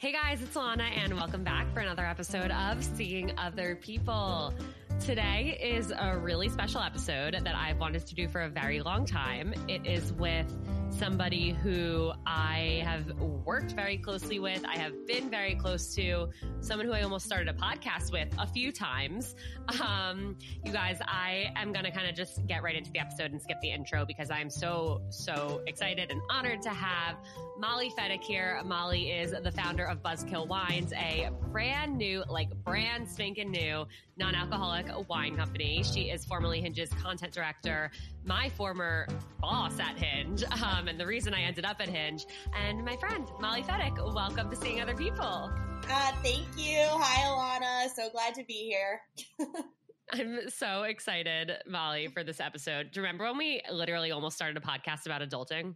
Hey guys, it's Lana, and welcome back for another episode of Seeing Other People. Today is a really special episode that I've wanted to do for a very long time. It is with somebody who I have worked very closely with. I have been very close to someone who I almost started a podcast with a few times. Um, you guys, I am going to kind of just get right into the episode and skip the intro because I'm so, so excited and honored to have Molly Fedick here. Molly is the founder of Buzzkill Wines, a brand new, like brand spanking new non-alcoholic wine company. She is formerly Hinge's content director, my former boss at Hinge, um, and the reason I ended up at Hinge. And my friend Molly Fedick, welcome to Seeing Other People. Uh, thank you. Hi, Alana. So glad to be here. I'm so excited, Molly, for this episode. Do you remember when we literally almost started a podcast about adulting?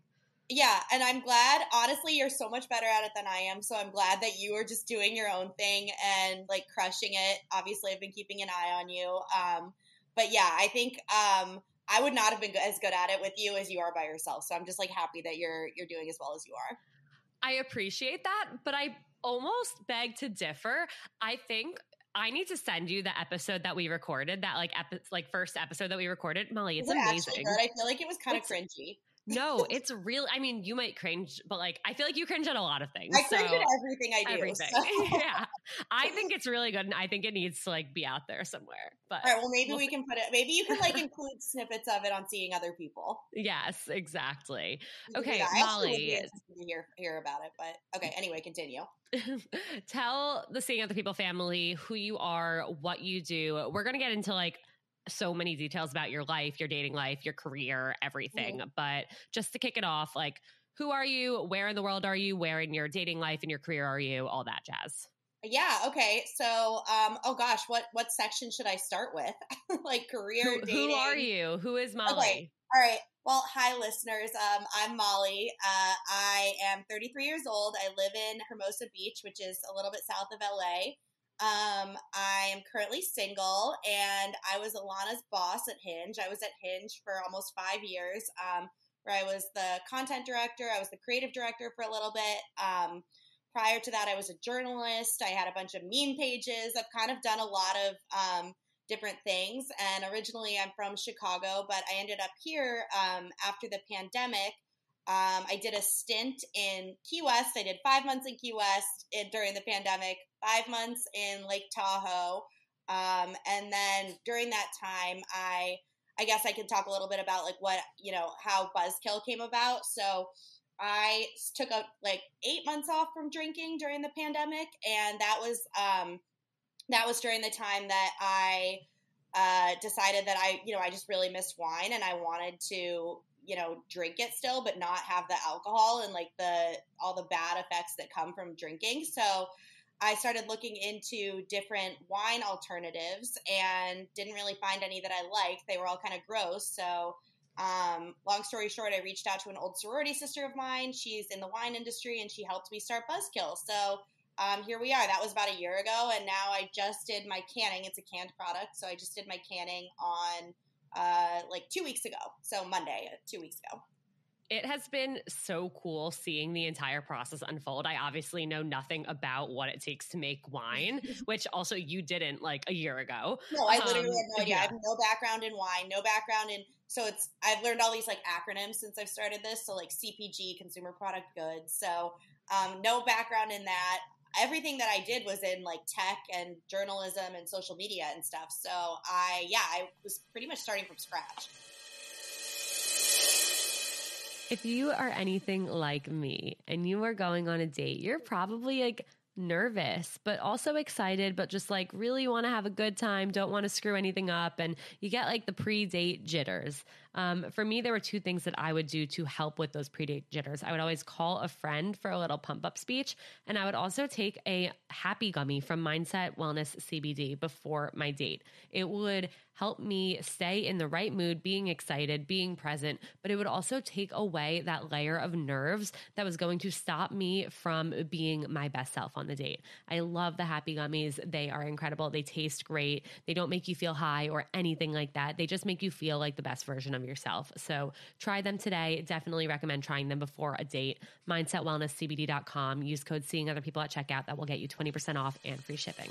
Yeah, and I'm glad. Honestly, you're so much better at it than I am. So I'm glad that you are just doing your own thing and like crushing it. Obviously, I've been keeping an eye on you. Um, but yeah, I think um, I would not have been as good at it with you as you are by yourself. So I'm just like happy that you're you're doing as well as you are. I appreciate that, but I almost beg to differ. I think I need to send you the episode that we recorded, that like epi- like first episode that we recorded. Molly, it's it amazing. I feel like it was kind of cringy. No, it's real. I mean, you might cringe, but like, I feel like you cringe at a lot of things. I cringe at everything I do. Everything. So. yeah. I think it's really good. And I think it needs to like be out there somewhere. But all right. Well, maybe we'll we see. can put it, maybe you can like include snippets of it on seeing other people. Yes, exactly. Okay. Yeah, Molly. hear, hear about it. But okay. Anyway, continue. Tell the seeing other people family who you are, what you do. We're going to get into like, so many details about your life, your dating life, your career, everything. Mm-hmm. But just to kick it off, like, who are you? Where in the world are you? Where in your dating life and your career are you? All that jazz. Yeah. Okay. So, um, oh gosh, what what section should I start with? like career, who, dating. Who are you? Who is Molly? Okay. All right. Well, hi, listeners. Um, I'm Molly. Uh, I am 33 years old. I live in Hermosa Beach, which is a little bit south of LA. Um, I am currently single, and I was Alana's boss at Hinge. I was at Hinge for almost five years, um, where I was the content director. I was the creative director for a little bit. Um, prior to that, I was a journalist. I had a bunch of meme pages. I've kind of done a lot of um, different things. And originally, I'm from Chicago, but I ended up here um, after the pandemic. Um, I did a stint in Key West. I did five months in Key West in, during the pandemic, five months in Lake Tahoe. Um, and then during that time, I, I guess I could talk a little bit about like what, you know, how Buzzkill came about. So I took a, like eight months off from drinking during the pandemic. And that was, um, that was during the time that I, uh, decided that I, you know, I just really missed wine and I wanted to you know drink it still but not have the alcohol and like the all the bad effects that come from drinking so i started looking into different wine alternatives and didn't really find any that i liked. They were all kind of gross so um, long story short i reached out to an old sorority sister of mine. She's in the wine industry and she helped me start buzzkill. So um, here we are. That was about a year ago and now i just did my canning. It's a canned product so i just did my canning on uh, like two weeks ago. So Monday, uh, two weeks ago. It has been so cool seeing the entire process unfold. I obviously know nothing about what it takes to make wine, which also you didn't like a year ago. No, I literally um, have no idea. Yeah. I have no background in wine, no background in so it's I've learned all these like acronyms since I've started this. So like CPG, consumer product goods. So um, no background in that everything that I did was in like tech and journalism and social media and stuff. So I, yeah, I was pretty much starting from scratch. If you are anything like me and you are going on a date, you're probably like nervous, but also excited, but just like really want to have a good time, don't want to screw anything up. And you get like the pre date jitters. Um, for me, there were two things that I would do to help with those pre date jitters. I would always call a friend for a little pump up speech. And I would also take a happy gummy from Mindset Wellness CBD before my date. It would help me stay in the right mood, being excited, being present, but it would also take away that layer of nerves that was going to stop me from being my best self on the date. I love the happy gummies. They are incredible. They taste great. They don't make you feel high or anything like that. They just make you feel like the best version of yourself. So try them today. Definitely recommend trying them before a date. MindsetWellnessCBD.com. Use code seeing other people at checkout. That will get you 20% off and free shipping.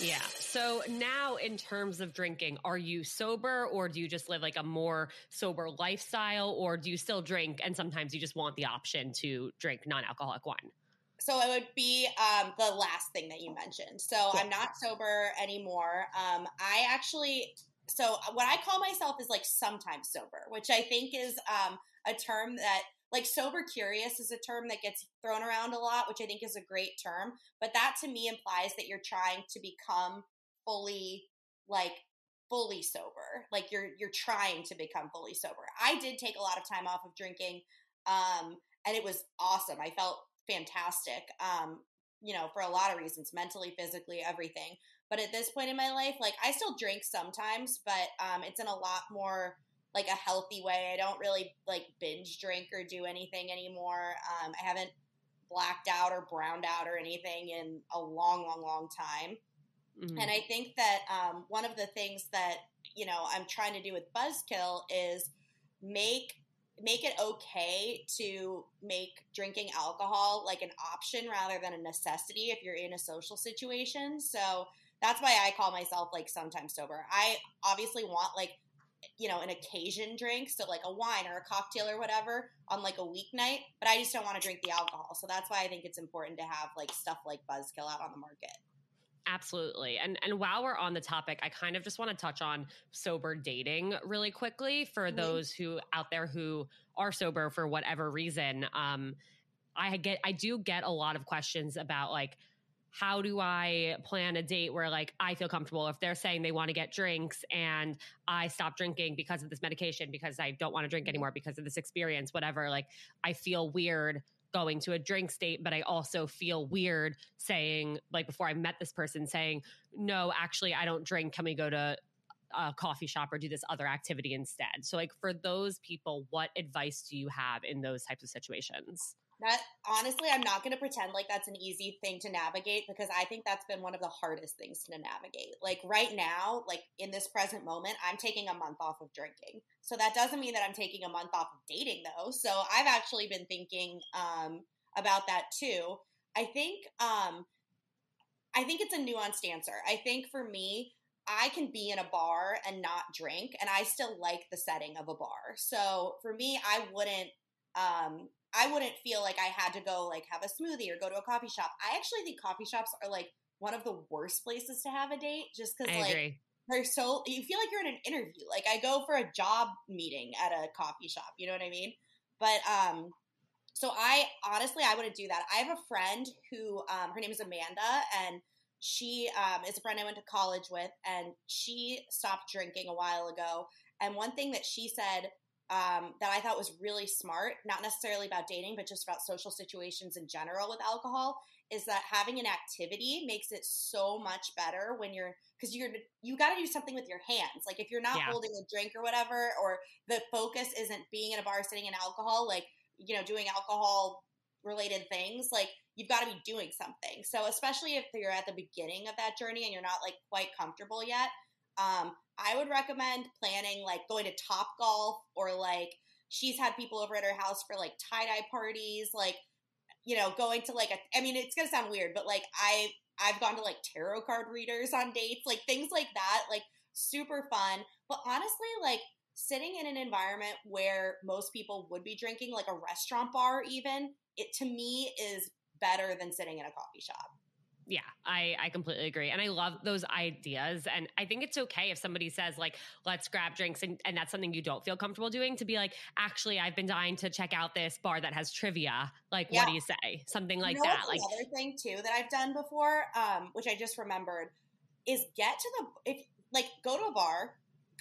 Yeah. So now, in terms of drinking, are you sober or do you just live like a more sober lifestyle or do you still drink and sometimes you just want the option to drink non alcoholic wine? So it would be um, the last thing that you mentioned. So cool. I'm not sober anymore. Um, I actually, so what I call myself is like sometimes sober, which I think is um, a term that like sober curious is a term that gets thrown around a lot, which I think is a great term. But that to me implies that you're trying to become fully like fully sober. Like you're you're trying to become fully sober. I did take a lot of time off of drinking. Um, and it was awesome. I felt fantastic. Um, you know, for a lot of reasons, mentally, physically, everything. But at this point in my life, like I still drink sometimes, but um, it's in a lot more like a healthy way. I don't really like binge drink or do anything anymore. Um, I haven't blacked out or browned out or anything in a long, long, long time. Mm-hmm. And I think that um, one of the things that you know I'm trying to do with Buzzkill is make make it okay to make drinking alcohol like an option rather than a necessity if you're in a social situation. So that's why I call myself like sometimes sober. I obviously want like you know, an occasion drink, so like a wine or a cocktail or whatever on like a weeknight, but I just don't want to drink the alcohol. So that's why I think it's important to have like stuff like Buzzkill out on the market. Absolutely. And and while we're on the topic, I kind of just want to touch on sober dating really quickly for mm-hmm. those who out there who are sober for whatever reason. Um I get I do get a lot of questions about like how do I plan a date where like I feel comfortable? If they're saying they want to get drinks and I stop drinking because of this medication because I don't want to drink anymore because of this experience whatever like I feel weird going to a drink state but I also feel weird saying like before I met this person saying no actually I don't drink. Can we go to a coffee shop or do this other activity instead? So like for those people what advice do you have in those types of situations that honestly, I'm not going to pretend like that's an easy thing to navigate because I think that's been one of the hardest things to navigate. Like right now, like in this present moment, I'm taking a month off of drinking. So that doesn't mean that I'm taking a month off of dating though. So I've actually been thinking um, about that too. I think um, I think it's a nuanced answer. I think for me, I can be in a bar and not drink, and I still like the setting of a bar. So for me, I wouldn't um, I wouldn't feel like I had to go like have a smoothie or go to a coffee shop. I actually think coffee shops are like one of the worst places to have a date just because like agree. they're so you feel like you're in an interview. Like I go for a job meeting at a coffee shop, you know what I mean? But um so I honestly I wouldn't do that. I have a friend who um her name is Amanda and she um, is a friend I went to college with, and she stopped drinking a while ago. And one thing that she said um, that I thought was really smart, not necessarily about dating, but just about social situations in general with alcohol, is that having an activity makes it so much better when you're because you're you got to do something with your hands. Like if you're not yeah. holding a drink or whatever, or the focus isn't being in a bar sitting in alcohol, like you know doing alcohol related things, like you've got to be doing something. So especially if you're at the beginning of that journey and you're not like quite comfortable yet, um, I would recommend planning like going to Top Golf or like she's had people over at her house for like tie dye parties, like you know, going to like a. I mean, it's gonna sound weird, but like I I've gone to like tarot card readers on dates, like things like that, like super fun. But honestly, like sitting in an environment where most people would be drinking, like a restaurant bar, even it to me is better than sitting in a coffee shop. Yeah, I, I completely agree. And I love those ideas. And I think it's okay if somebody says, like, let's grab drinks and, and that's something you don't feel comfortable doing to be like, actually, I've been dying to check out this bar that has trivia. Like, yeah. what do you say? Something like you know that. Like another thing too that I've done before, um, which I just remembered, is get to the if like go to a bar,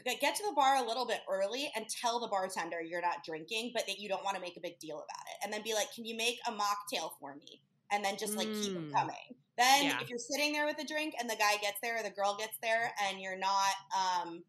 get to the bar a little bit early and tell the bartender you're not drinking, but that you don't want to make a big deal about it. And then be like, can you make a mocktail for me? And then just like mm. keep it coming Then Yeah. if you're sitting there with a drink and the guy gets there or the girl gets there and you're not um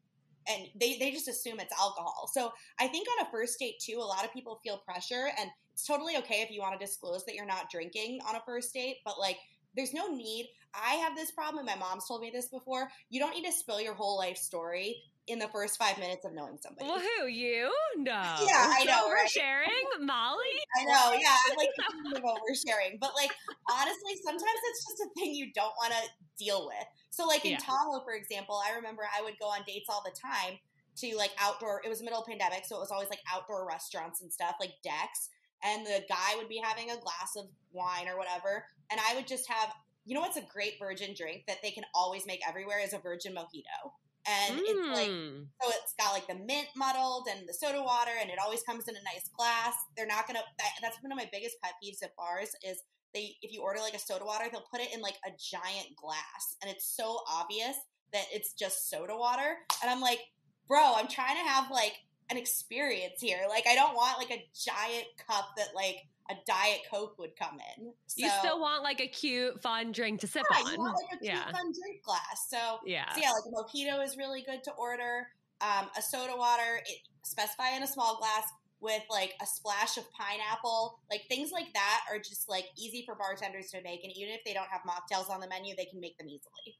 and they, they just assume it's alcohol. So I think on a first date too, a lot of people feel pressure and it's totally okay if you want to disclose that you're not drinking on a first date, but like there's no need. I have this problem, and my mom's told me this before. You don't need to spill your whole life story in the first five minutes of knowing somebody. Well, who you? No. Yeah, I know, right? Oversharing, Molly. I know, yeah, I'm like thinking of oversharing, but like honestly, sometimes it's just a thing you don't want to deal with. So, like in Yeah. Tahoe, for example, I remember I would go on dates all the time to like outdoor. It was middle of pandemic, so it was always like outdoor restaurants and stuff, like decks. And the guy would be having a glass of wine or whatever, and I would just have. You know what's a great virgin drink that they can always make everywhere is a virgin mojito. And it's like Mm. so it's got like the mint muddled and the soda water, and it always comes in a nice glass. They're not gonna. That, that's one of my biggest pet peeves at bars is they if you order like a soda water, they'll put it in like a giant glass, and it's so obvious that it's just soda water. And I'm like, bro, I'm trying to have like an experience here. Like I don't want like a giant cup that like a diet coke would come in. you still want like a cute, fun drink to sip yeah, on. you want like a cute yeah. fun drink glass. So yeah. so yeah, like a mojito is really good to order. Um, a soda water, it specify in a small glass with like a splash of pineapple. Like things like that are just like easy for bartenders to make, and even if they don't have mocktails on the menu, they can make them easily.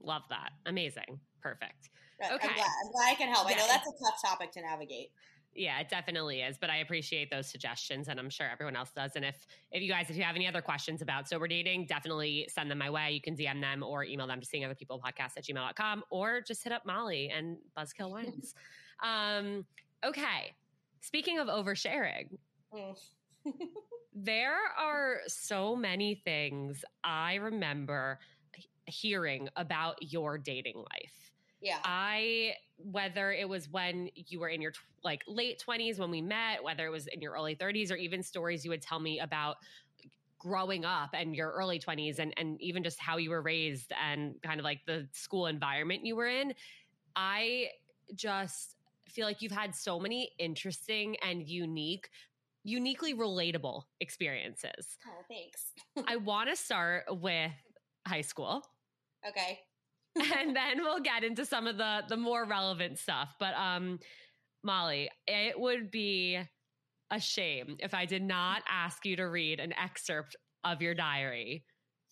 Love that. Amazing. Perfect. Okay. I'm glad, I'm glad I can help. I know that's a tough topic to navigate. Yeah, it definitely is. But I appreciate those suggestions, and I'm sure everyone else does. And if if you guys, if you have any other questions about sober dating, definitely send them my way. You can DM them or email them to seeing other people podcast at gmail.com or just hit up Molly and Buzzkill Wines. um, okay. Speaking of oversharing, there are so many things I remember hearing about your dating life. Yeah. I whether it was when you were in your like late 20s when we met, whether it was in your early 30s or even stories you would tell me about growing up and your early 20s and and even just how you were raised and kind of like the school environment you were in. I just feel like you've had so many interesting and unique uniquely relatable experiences. oh, thanks. I want to start with high school Okay. and then we'll get into some of the the more relevant stuff. But um Molly, it would be a shame if I did not ask you to read an excerpt of your diary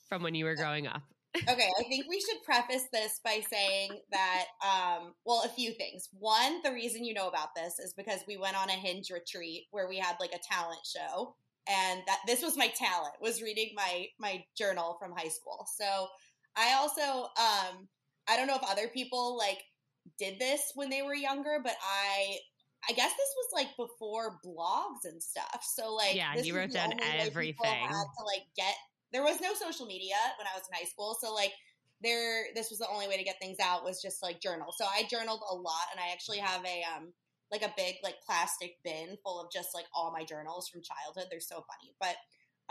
from when you were growing up. okay, I think we should preface this by saying that, um, well, a few things. One, the reason you know about this is because we went on a hinge retreat where we had like a talent show, and that this was my talent was reading my my journal from high school. So I also, um, I don't know if other people like did this when they were younger, but I. I guess this was like before blogs and stuff. So like, Yeah, you wrote down everything. Had to like get there was no social media when I was in high school, so like there this was the only way to get things out was just like journal. So I journaled a lot, and I actually have a um like a big like plastic bin full of just like all my journals from childhood. They're so funny, but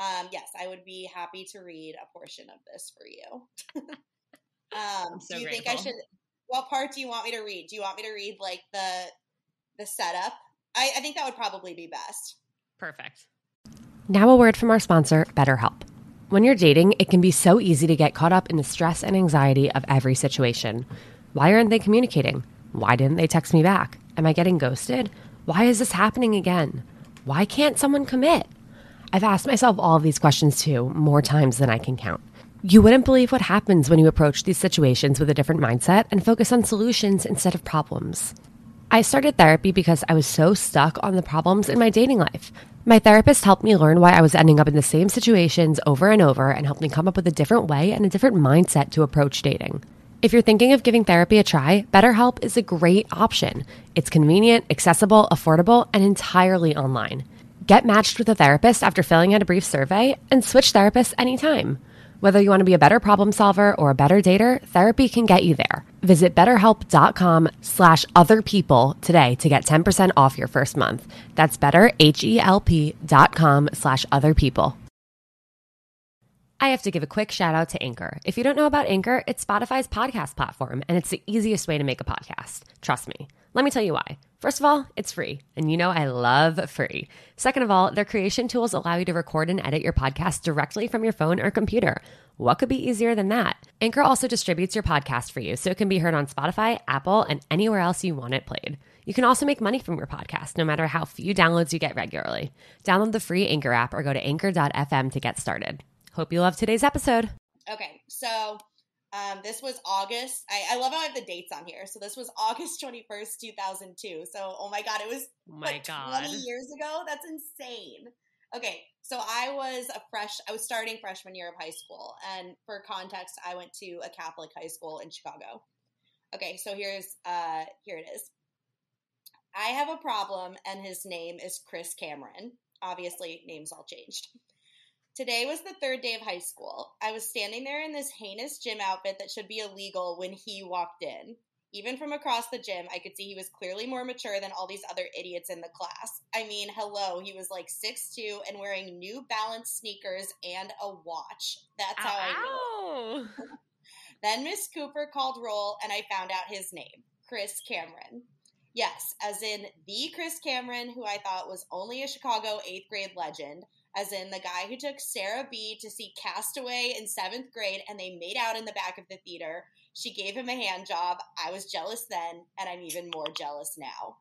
um yes, I would be happy to read a portion of this for you. um, so do you think I should? What part do you want me to read? Do you want me to read like the the setup? I, I think that would probably be best. Perfect. Now, a word from our sponsor, BetterHelp. When you're dating, it can be so easy to get caught up in the stress and anxiety of every situation. Why aren't they communicating? Why didn't they text me back? Am I getting ghosted? Why is this happening again? Why can't someone commit? I've asked myself all of these questions too, more times than I can count. You wouldn't believe what happens when you approach these situations with a different mindset and focus on solutions instead of problems. I started therapy because I was so stuck on the problems in my dating life. My therapist helped me learn why I was ending up in the same situations over and over and helped me come up with a different way and a different mindset to approach dating. If you're thinking of giving therapy a try, BetterHelp is a great option. It's convenient, accessible, affordable, and entirely online. Get matched with a therapist after filling out a brief survey and switch therapists anytime. Whether you want to be a better problem solver or a better dater, therapy can get you there. Visit betterhelp.com slash other people today to get 10% off your first month. That's betterhelp.com slash other people. I have to give a quick shout out to Anchor. If you don't know about Anchor, it's Spotify's podcast platform, and it's the easiest way to make a podcast. Trust me. Let me tell you why. First of all, it's free, and you know I love free. Second of all, their creation tools allow you to record and edit your podcast directly from your phone or computer. What could be easier than that? Anchor also distributes your podcast for you so it can be heard on Spotify, Apple, and anywhere else you want it played. You can also make money from your podcast no matter how few downloads you get regularly. Download the free Anchor app or go to anchor.fm to get started. Hope you love today's episode. Okay, so um, this was August. I, I, love how I have the dates on here. So this was August 21st, 2002. So, oh my God, it was oh my like God. 20 years ago. That's insane. Okay, so I was a fresh, I was starting freshman year of high school. And for context, I went to a Catholic high school in Chicago. Okay, so here's, uh, here it is. I have a problem, and his name is Chris Cameron. Obviously, names all changed. Today was the third day of high school. I was standing there in this heinous gym outfit that should be illegal when he walked in. Even from across the gym, I could see he was clearly more mature than all these other idiots in the class. I mean, hello, he was like six two and wearing New Balance sneakers and a watch. That's how Ow, I knew. then Miss Cooper called roll and I found out his name Chris Cameron. Yes, as in the Chris Cameron, who I thought was only a Chicago eighth grade legend, as in the guy who took Sarah B to see Castaway in seventh grade and they made out in the back of the theater. She gave him a hand job. I was jealous then, and I'm even more jealous now.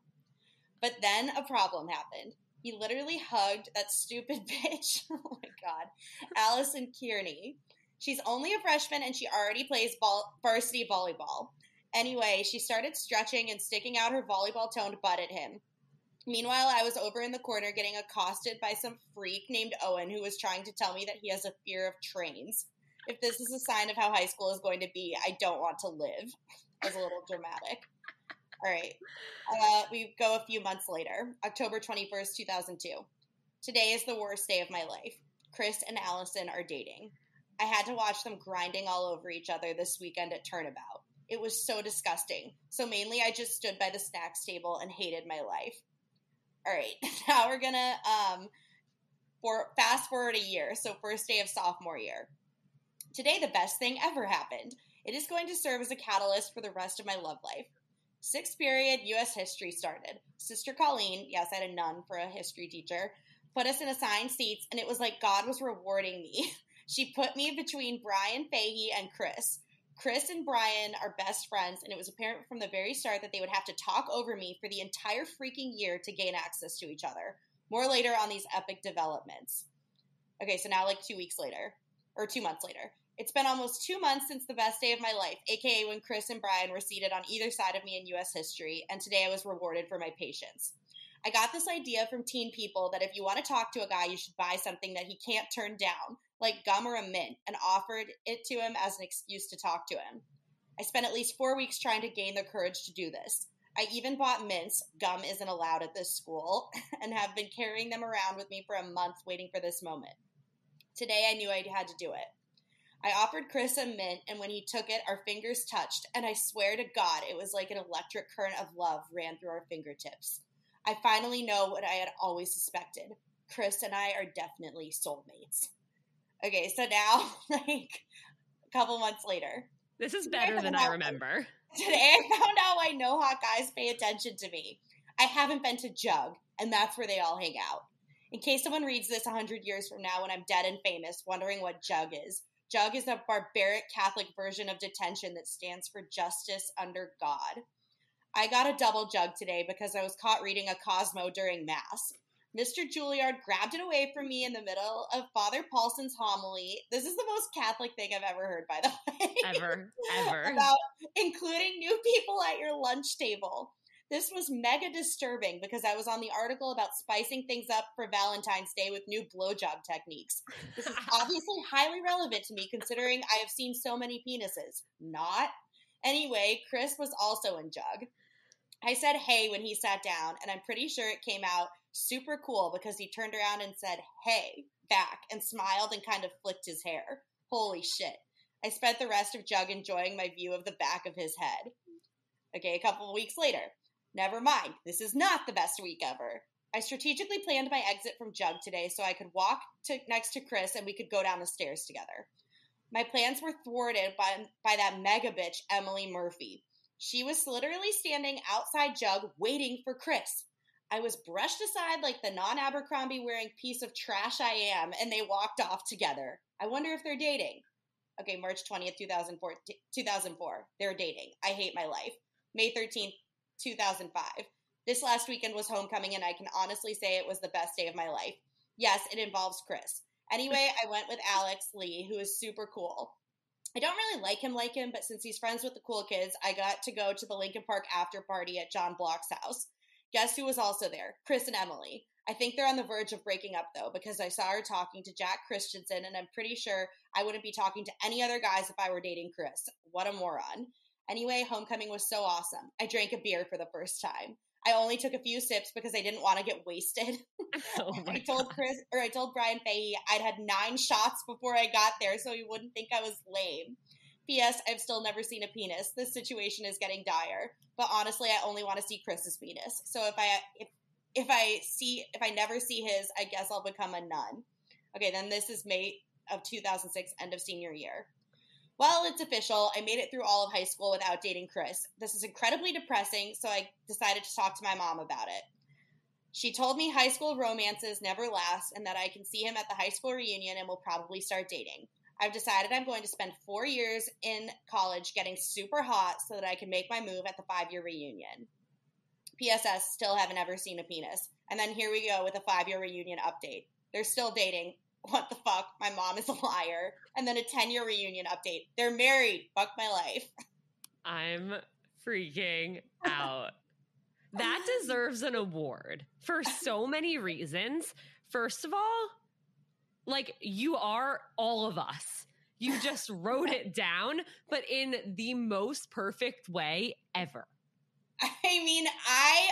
But then a problem happened. He literally hugged that stupid bitch. oh my God. Allison Kearney. She's only a freshman and she already plays varsity volleyball. Anyway, she started stretching and sticking out her volleyball toned butt at him. Meanwhile, I was over in the corner getting accosted by some freak named Owen who was trying to tell me that he has a fear of trains. If this is a sign of how high school is going to be, I don't want to live. That was a little dramatic. All right. Uh, we go a few months later, October 21st, 2002. Today is the worst day of my life. Chris and Allison are dating. I had to watch them grinding all over each other this weekend at Turnabout. It was so disgusting. So mainly I just stood by the snacks table and hated my life. All right, now we're gonna um for fast forward a year. So first day of sophomore year. Today the best thing ever happened. It is going to serve as a catalyst for the rest of my love life. Sixth period U.S. history started. Sister Colleen, yes, I had a nun for a history teacher, put us in assigned seats, and it was like God was rewarding me. she put me between Brian Fahey and Chris. Chris and Brian are best friends, and it was apparent from the very start that they would have to talk over me for the entire freaking year to gain access to each other. More later on these epic developments. Okay, so now like two weeks later, or two months later. It's been almost two months since the best day of my life, aka when Chris and Brian were seated on either side of me in US history, and today I was rewarded for my patience. I got this idea from teen people that if you want to talk to a guy, you should buy something that he can't turn down, like gum or a mint, and offered it to him as an excuse to talk to him. I spent at least four weeks trying to gain the courage to do this. I even bought mints, gum isn't allowed at this school, and have been carrying them around with me for a month waiting for this moment. Today I knew I had to do it. I offered Chris a mint, and when he took it, our fingers touched, and I swear to God, it was like an electric current of love ran through our fingertips. I finally know what I had always suspected. Chris and I are definitely soulmates. Okay, so now, like a couple months later. This is better than I remember. Today I found out why no hot guys pay attention to me. I haven't been to Jug, and that's where they all hang out. In case someone reads this 100 years from now when I'm dead and famous, wondering what Jug is, Jug is a barbaric Catholic version of detention that stands for justice under God. I got a double jug today because I was caught reading a Cosmo during Mass. Mr. Juilliard grabbed it away from me in the middle of Father Paulson's homily. This is the most Catholic thing I've ever heard, by the way. Ever, ever. About including new people at your lunch table. This was mega disturbing because I was on the article about spicing things up for Valentine's Day with new blowjob techniques. This is obviously highly relevant to me considering I have seen so many penises. Not. Anyway, Chris was also in Jug. I said hey when he sat down, and I'm pretty sure it came out super cool because he turned around and said hey back and smiled and kind of flicked his hair. Holy shit. I spent the rest of Jug enjoying my view of the back of his head. Okay, a couple of weeks later. Never mind, this is not the best week ever. I strategically planned my exit from Jug today so I could walk to, next to Chris and we could go down the stairs together. My plans were thwarted by, by that mega bitch, Emily Murphy. She was literally standing outside Jug waiting for Chris. I was brushed aside like the non Abercrombie wearing piece of trash I am, and they walked off together. I wonder if they're dating. Okay, March 20th, 2004, 2004. They're dating. I hate my life. May 13th, 2005. This last weekend was homecoming, and I can honestly say it was the best day of my life. Yes, it involves Chris. Anyway, I went with Alex Lee, who is super cool. I don't really like him like him, but since he's friends with the cool kids, I got to go to the Lincoln Park after party at John Block's house. Guess who was also there? Chris and Emily. I think they're on the verge of breaking up though, because I saw her talking to Jack Christensen, and I'm pretty sure I wouldn't be talking to any other guys if I were dating Chris. What a moron. Anyway, homecoming was so awesome. I drank a beer for the first time. I only took a few sips because I didn't want to get wasted. Oh I told Chris or I told Brian Fahey I'd had nine shots before I got there so he wouldn't think I was lame. P.S. I've still never seen a penis. This situation is getting dire. But honestly, I only want to see Chris's penis. So if I if if I see if I never see his, I guess I'll become a nun. Okay, then this is May of 2006, end of senior year. Well, it's official. I made it through all of high school without dating Chris. This is incredibly depressing, so I decided to talk to my mom about it. She told me high school romances never last and that I can see him at the high school reunion and we'll probably start dating. I've decided I'm going to spend four years in college getting super hot so that I can make my move at the five year reunion. PSS, still haven't ever seen a penis. And then here we go with a five year reunion update. They're still dating what the fuck? My mom is a liar. And then a 10 year reunion update. They're married. Fuck my life. I'm freaking out. that deserves an award for so many reasons. First of all, like you are all of us. You just wrote it down, but in the most perfect way ever. I mean, I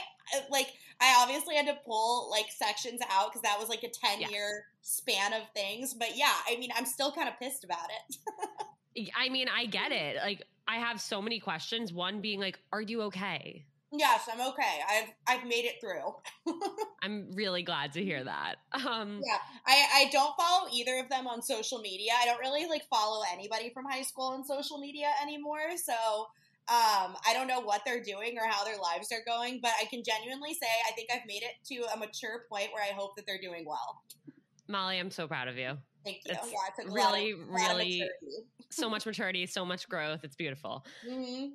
like I obviously had to pull like sections out because that was like a 10 year yes. span of things. But yeah, I mean, I'm still kind of pissed about it. I mean, I get it. Like, I have so many questions. One being like, are you okay? Yes, I'm okay. I've I've made it through. I'm really glad to hear that. Um, yeah, I I don't follow either of them on social media. I don't really like follow anybody from high school on social media anymore. So um, I don't know what they're doing or how their lives are going, but I can genuinely say I think I've made it to a mature point where I hope that they're doing well. Molly, I'm so proud of you. Thank you. It's yeah, it's really, of, really so much maturity, so much growth. It's beautiful. Mm-hmm.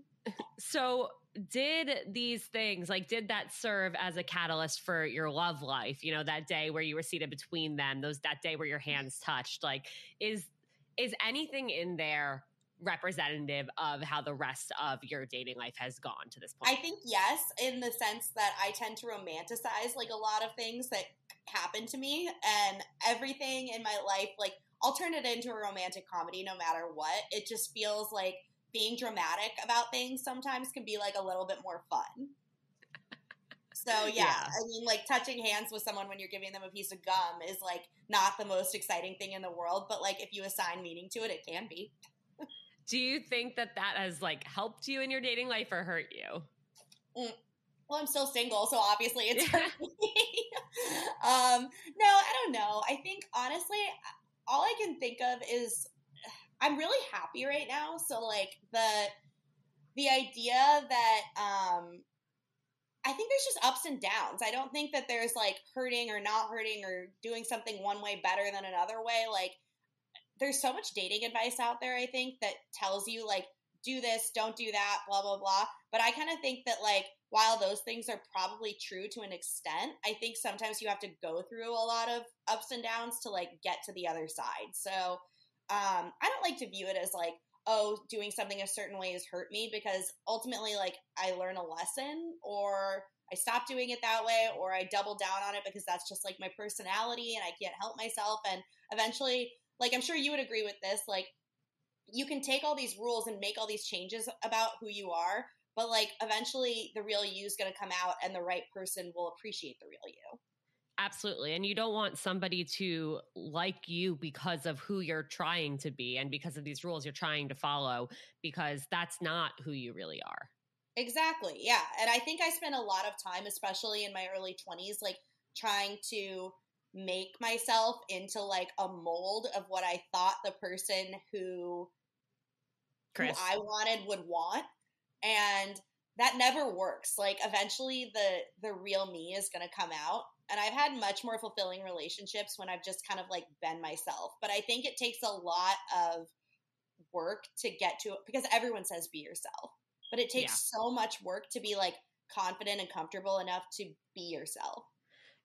So, did these things like did that serve as a catalyst for your love life? You know, that day where you were seated between them, those that day where your hands touched. Like, is is anything in there representative of how the rest of your dating life has gone to this point? I think yes, in the sense that I tend to romanticize like a lot of things that happen to me and everything in my life like I'll turn it into a romantic comedy no matter what. It just feels like being dramatic about things sometimes can be like a little bit more fun. So yeah, yeah, I mean, like touching hands with someone when you're giving them a piece of gum is like not the most exciting thing in the world, but like if you assign meaning to it, it can be. Do you think that that has like helped you in your dating life or hurt you? Mm. Well, I'm still single, so obviously it's hurt me. um, no, I don't know. I think honestly, all I can think of is I'm really happy right now. So like the the idea that um I think there's just ups and downs. I don't think that there's like hurting or not hurting or doing something one way better than another way. Like there's so much dating advice out there, I think, that tells you like, do this, don't do that, blah, blah, blah. But I kind of think that like, while those things are probably true to an extent, I think sometimes you have to go through a lot of ups and downs to like get to the other side. So um, I don't like to view it as like, oh, doing something a certain way has hurt me because ultimately, like, I learn a lesson or I stop doing it that way or I double down on it because that's just like my personality and I can't help myself. And eventually, like I'm sure you would agree with this, like you can take all these rules and make all these changes about who you are, but like eventually the real you is going to come out and the right person will appreciate the real you. Absolutely. And you don't want somebody to like you because of who you're trying to be and because of these rules you're trying to follow, because that's not who you really are. Exactly. Yeah. And I think I spent a lot of time, especially in my early 20s, like trying to make myself into like a mold of what I thought the person who, who I wanted would want. And that never works. Like eventually the the real me is going to come out. And I've had much more fulfilling relationships when I've just kind of like been myself. But I think it takes a lot of work to get to because everyone says be yourself, but it takes yeah. so much work to be like confident and comfortable enough to be yourself.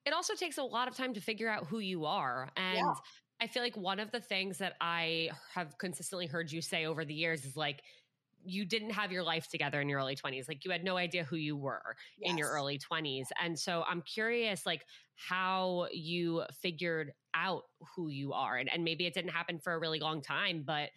It also takes a lot of time to figure out who you are. And yeah. I feel like one of the things that I have consistently heard you say over the years is like, you didn't have your life together in your early 20s like you had no idea who you were yes. in your early 20s and so i'm curious like how you figured out who you are and, and maybe it didn't happen for a really long time but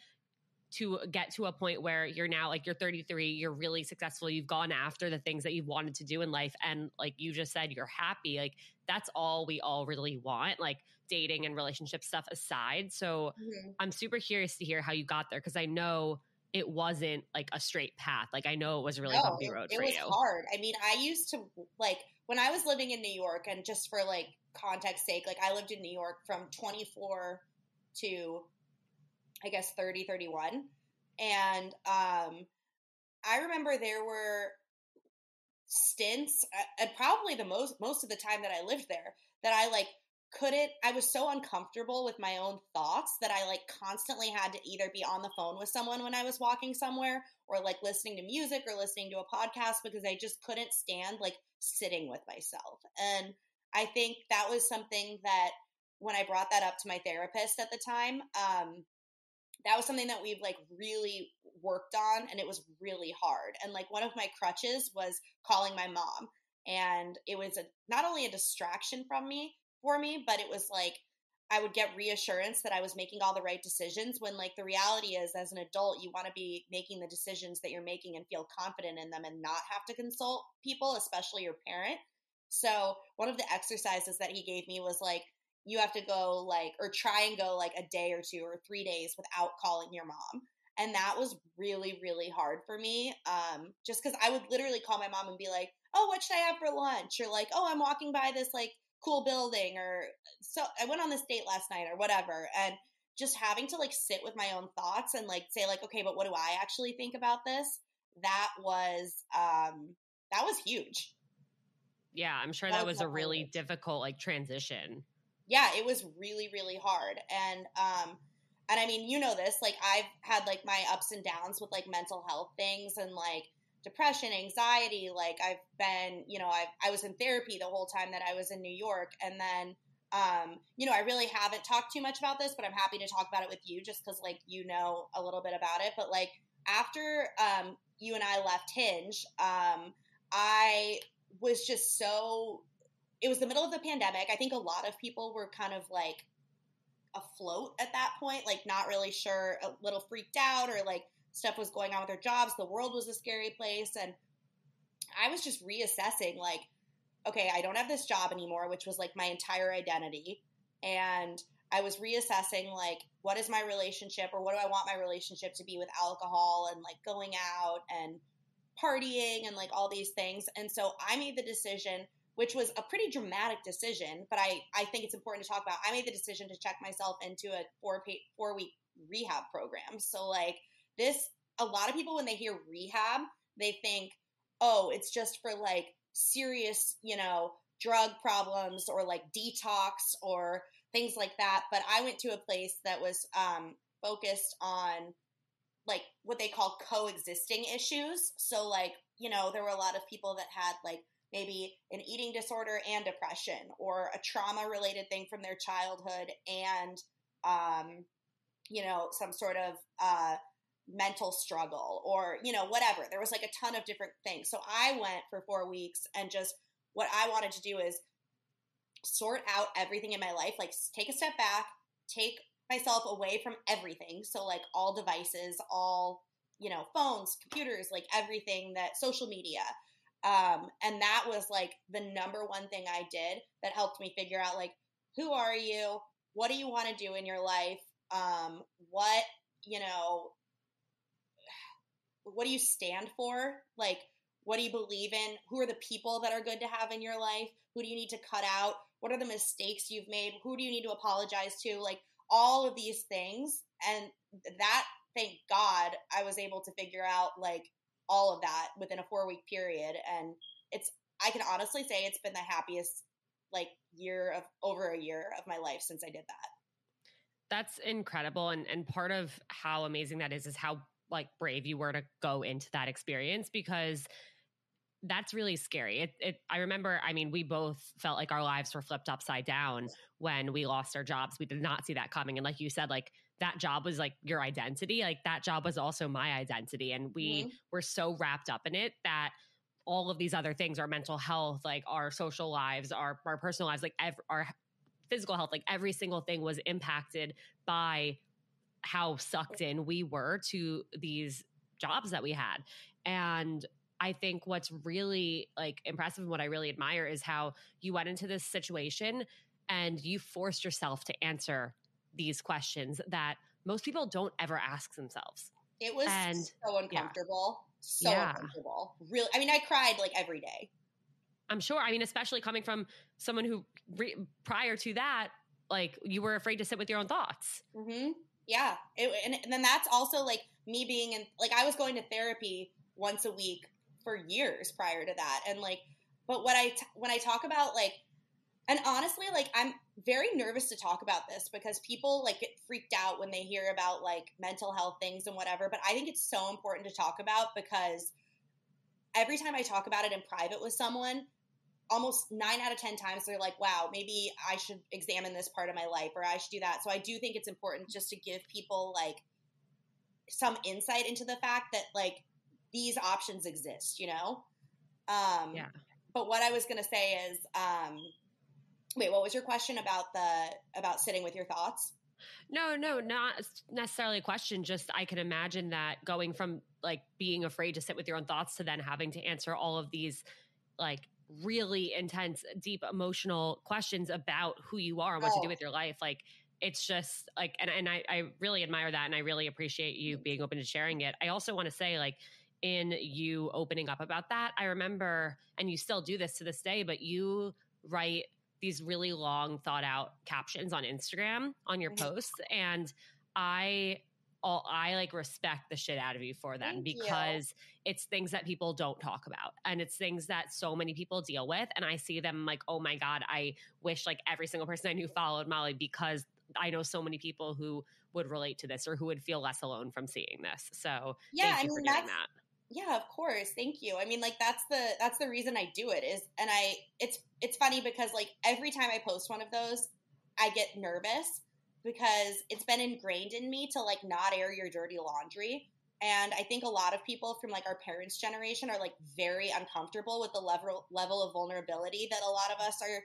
to get to a point where you're now like you're 33 you're really successful you've gone after the things that you've wanted to do in life and like you just said you're happy like that's all we all really want like dating and relationship stuff aside so mm-hmm. i'm super curious to hear how you got there because i know it wasn't like a straight path. Like i know it was a really no, bumpy road it, for it was you. hard. I mean i used to like when i was living in new york and just for like context sake like i lived in new york from 24 to I guess 30, 31. And um, I remember there were stints, uh, and probably the most most of the time that I lived there, that I like couldn't. I was so uncomfortable with my own thoughts that I like constantly had to either be on the phone with someone when I was walking somewhere, or like listening to music or listening to a podcast because I just couldn't stand like sitting with myself. And I think that was something that when I brought that up to my therapist at the time, um, that was something that we've like really worked on and it was really hard and like one of my crutches was calling my mom and it was a not only a distraction from me for me but it was like I would get reassurance that I was making all the right decisions when like the reality is as an adult you want to be making the decisions that you're making and feel confident in them and not have to consult people especially your parent. So, one of the exercises that he gave me was like you have to go like or try and go like a day or two or three days without calling your mom and that was really really hard for me um, just because i would literally call my mom and be like oh what should i have for lunch or like oh i'm walking by this like cool building or so i went on this date last night or whatever and just having to like sit with my own thoughts and like say like okay but what do i actually think about this? That was um that was huge. Yeah i'm sure that, that was, was a really difficult like transition. Yeah, it was really, really hard. And, um, and I mean, you know this, like I've had like my ups and downs with like mental health things and like depression, anxiety. Like I've been, you know, I I was in therapy the whole time that I was in New York. And then, um, you know, I really haven't talked too much about this, but I'm happy to talk about it with you just because like you know a little bit about it. But like after um, you and I left Hinge, um, I was just so it was the middle of the pandemic. I think a lot of people were kind of like afloat at that point, like not really sure, a little freaked out, or like stuff was going on with their jobs. The world was a scary place. And I was just reassessing, like, okay, I don't have this job anymore, which was like my entire identity. And I was reassessing, like, what is my relationship or what do I want my relationship to be with alcohol and like going out and partying and like all these things. And so I made the decision which was a pretty dramatic decision, but I, I think it's important to talk about. I made the decision to check myself into a four pay, four week rehab program. So like this, a lot of people when they hear rehab, they think, oh, it's just for like serious, you know, drug problems or like detox or things like that. But I went to a place that was um, focused on like what they call coexisting issues. So like, you know, there were a lot of people that had like maybe an eating disorder and depression or a trauma related thing from their childhood and um, you know some sort of uh, mental struggle or you know whatever there was like a ton of different things so i went for four weeks and just what i wanted to do is sort out everything in my life like take a step back take myself away from everything so like all devices all you know phones computers like everything that social media um, and that was like the number one thing I did that helped me figure out like, who are you? What do you want to do in your life? Um, what, you know, what do you stand for? Like, what do you believe in? Who are the people that are good to have in your life? Who do you need to cut out? What are the mistakes you've made? Who do you need to apologize to? Like, all of these things. And that, thank God, I was able to figure out, like, all of that within a four week period. And it's, I can honestly say it's been the happiest like year of over a year of my life since I did that. That's incredible. And and part of how amazing that is is how like brave you were to go into that experience because that's really scary. It, it, I remember, I mean, we both felt like our lives were flipped upside down when we lost our jobs. We did not see that coming. And like you said, like that job was like your identity. Like that job was also my identity. And we mm-hmm. were so wrapped up in it that all of these other things, our mental health, like our social lives, our, our personal lives, like ev- our physical health, like every single thing was impacted by how sucked in we were to these jobs that we had. And I think what's really like impressive and what I really admire is how you went into this situation and you forced yourself to answer these questions that most people don't ever ask themselves. It was and, so uncomfortable. Yeah. So yeah. uncomfortable. Really, I mean, I cried like every day. I'm sure. I mean, especially coming from someone who re- prior to that, like you were afraid to sit with your own thoughts. Mm-hmm. Yeah, it, and, and then that's also like me being in like I was going to therapy once a week for years prior to that and like but what i t- when i talk about like and honestly like i'm very nervous to talk about this because people like get freaked out when they hear about like mental health things and whatever but i think it's so important to talk about because every time i talk about it in private with someone almost nine out of ten times they're like wow maybe i should examine this part of my life or i should do that so i do think it's important just to give people like some insight into the fact that like these options exist, you know? Um, yeah. But what I was going to say is, um, wait, what was your question about the, about sitting with your thoughts? No, no, not necessarily a question. Just I can imagine that going from like being afraid to sit with your own thoughts to then having to answer all of these like really intense, deep emotional questions about who you are and what oh. to do oh. with your life. Like it's just like, and, and I, I really admire that. And I really appreciate you being open to sharing it. I also want to say like, in you opening up about that. I remember, and you still do this to this day, but you write these really long, thought out captions on Instagram on your mm-hmm. posts. And I, all, I like respect the shit out of you for them Thank because you. it's things that people don't talk about and it's things that so many people deal with. And I see them like, oh my God, I wish like every single person I knew followed Molly because I know so many people who would relate to this or who would feel less alone from seeing this. So yeah, I mean, that's, that yeah of course thank you i mean like that's the that's the reason i do it is and i it's it's funny because like every time i post one of those i get nervous because it's been ingrained in me to like not air your dirty laundry. And i think a lot of people from like our parents generation are like very uncomfortable with the level level of vulnerability that a lot of us are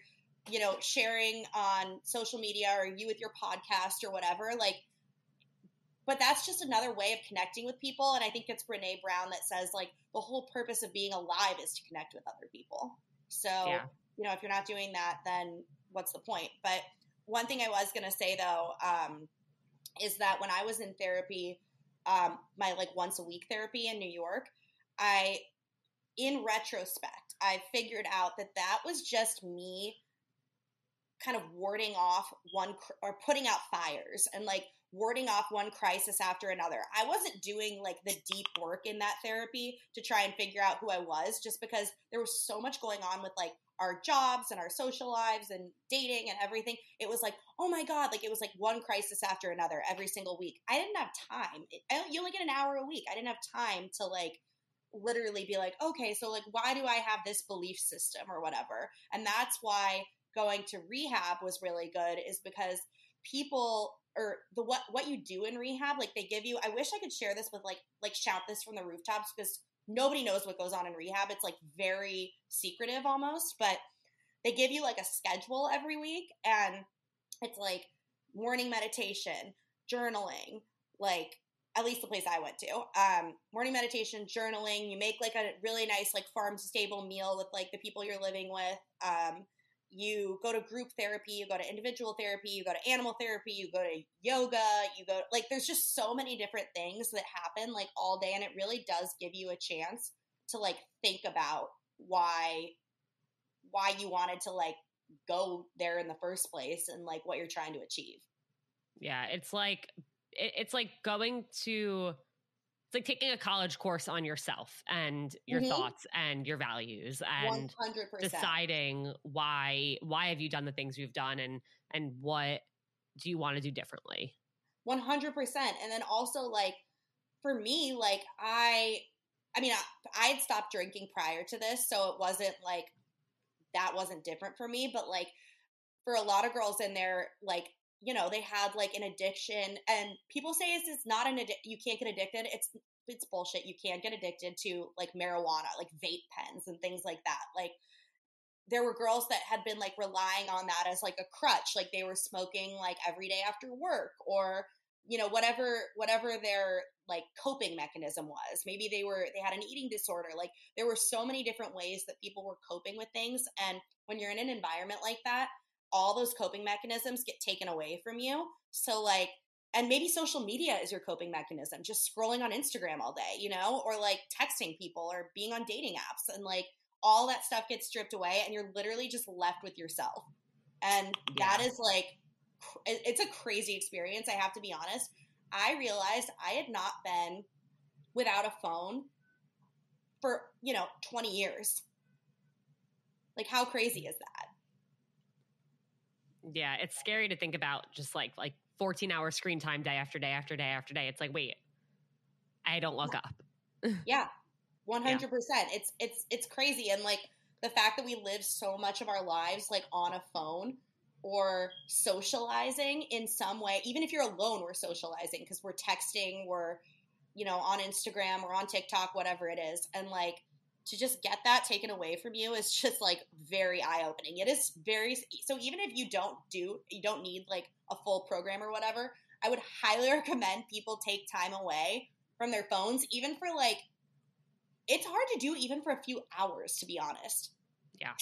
you know sharing on social media or you with your podcast or whatever like but that's just another way of connecting with people. And i think it's brene brown that says like the whole purpose of being alive is to connect with other people. So yeah. you know if you're not doing that then what's the point? But one thing i was to say though um, is that when i was in therapy um, my like once a week therapy in new york i in retrospect i figured out that that was just me kind of warding off one or putting out fires and like warding off one crisis after another. I wasn't doing like the deep work in that therapy to try and figure out who I was just because there was so much going on with like our jobs and our social lives and dating and everything. It was like, oh my God, like it was like one crisis after another every single week. I didn't have time. I, you only get an hour a week. I didn't have time to like literally be like, okay, so like, why do I have this belief system or whatever? And that's why going to rehab was really good, is because people or the what what you do in rehab like they give you i wish i could share this with like like shout this from the rooftops because nobody knows what goes on in rehab. It's like very secretive almost but they give you like a schedule every week and it's like morning meditation journaling like at least the place i went to um, morning meditation journaling. You make like a really nice like farm stable meal with like the people you're living with um, you go to group therapy, you go to individual therapy, you go to animal therapy, you go to yoga, you go like there's just so many different things that happen like all day and it really does give you a chance to like think about why why you wanted to like go there in the first place and like what you're trying to achieve. Yeah, it's like it's like going to it's like taking a college course on yourself and your mm-hmm. thoughts and your values and 100%. deciding why why have you done the things you've done and and what do you want to do differently? 100%. And then also, like, for me, like, I, I mean, I, I had stopped drinking prior to this, so it wasn't like that wasn't different for me, but like, for a lot of girls in there, like, you know, they had like an addiction, and people say it's, it's not an addiction. You can't get addicted. It's it's bullshit. You can't get addicted to like marijuana, like vape pens and things like that. Like there were girls that had been like relying on that as like a crutch, like they were smoking like every day after work or you know whatever whatever their like coping mechanism was maybe they were they had an eating disorder like there were so many different ways that people were coping with things and when you're in an environment like that all those coping mechanisms get taken away from you. So like and maybe social media is your coping mechanism just scrolling on instagram all day you know or like texting people or being on dating apps and like all that stuff gets stripped away and you're literally just left with yourself. And yeah. that is like it's a crazy experience i have to be honest. I realized i had not been without a phone for you know 20 years. Like how crazy is that yeah it's scary to think about just like like 14 hour screen time day after day after day after day. It's like, wait, I don't look up. yeah. 100%. Yeah. It's it's it's crazy and like the fact that we live so much of our lives like on a phone or socializing in some way, even if you're alone, we're socializing because we're texting, we're, you know, on Instagram or on TikTok, whatever it is. And like to just get that taken away from you is just like very eye opening. It is very so even if you don't do you don't need like a full program or whatever, I would highly recommend people take time away from their phones even for like it's hard to do even for a few hours to be honest. Yeah.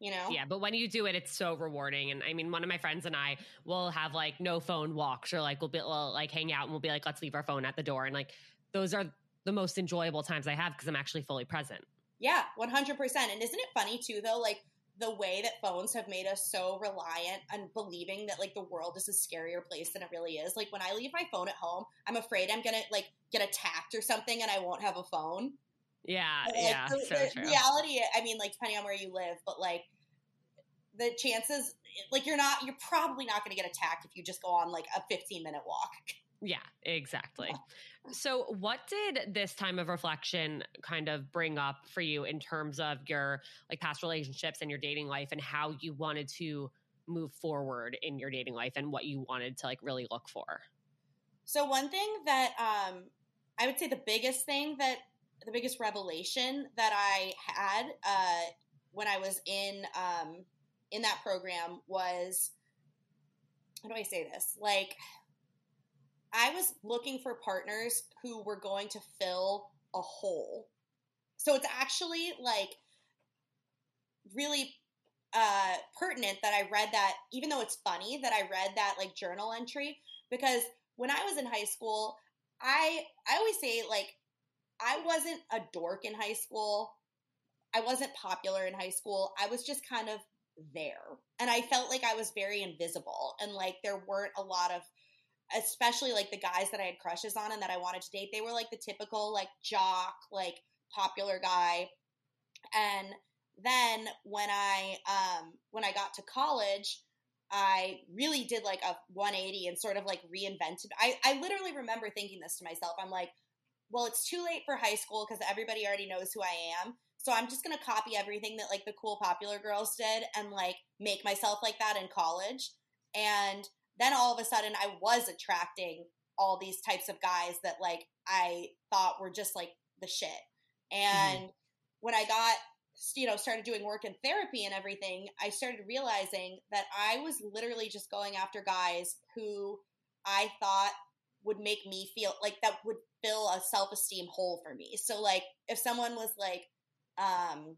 You know? Yeah, but when you do it, it's so rewarding. And I mean, one of my friends and I will have like no phone walks or like we'll be we'll, like hang out and we'll be like, let's leave our phone at the door. And like those are the most enjoyable times I have because I'm actually fully present. Yeah, 100%. And isn't it funny too, though? Like, the way that phones have made us so reliant and believing that like the world is a scarier place than it really is. Like when I leave my phone at home, I'm afraid I'm gonna like get attacked or something and I won't have a phone. Yeah, like, yeah. The, so the reality, I mean, like depending on where you live, but like the chances, like you're not, you're probably not to get attacked if you just go on like a 15 minute walk. Yeah, exactly. So, what did this time of reflection kind of bring up for you in terms of your like past relationships and your dating life and how you wanted to move forward in your dating life and what you wanted to like really look for? So, one thing that um I would say the biggest thing that the biggest revelation that I had uh when I was in um in that program was how do I say this? Like I was looking for partners who were going to fill a hole. So it's actually like really uh, pertinent that I read that, even though it's funny that I read that like journal entry, because when I was in high school, I I always say like I wasn't a dork in high school. I wasn't popular in high school. I was just kind of there. And I felt like I was very invisible and like there weren't a lot of especially like the guys that I had crushes on and that I wanted to date, they were like the typical like jock, like popular guy. And then when I um when I got to college, I really did like a 180 and sort of like reinvented. I I literally remember thinking this to myself. I'm like, well, it's too late for high school because everybody already knows who I am. So I'm just gonna copy everything that like the cool popular girls did and like make myself like that in college. And then all of a sudden I was attracting all these types of guys that like I thought were just like the shit. And mm-hmm. when I got you know started doing work in therapy and everything, I started realizing that I was literally just going after guys who I thought would make me feel like that would fill a self-esteem hole for me. So like if someone was like um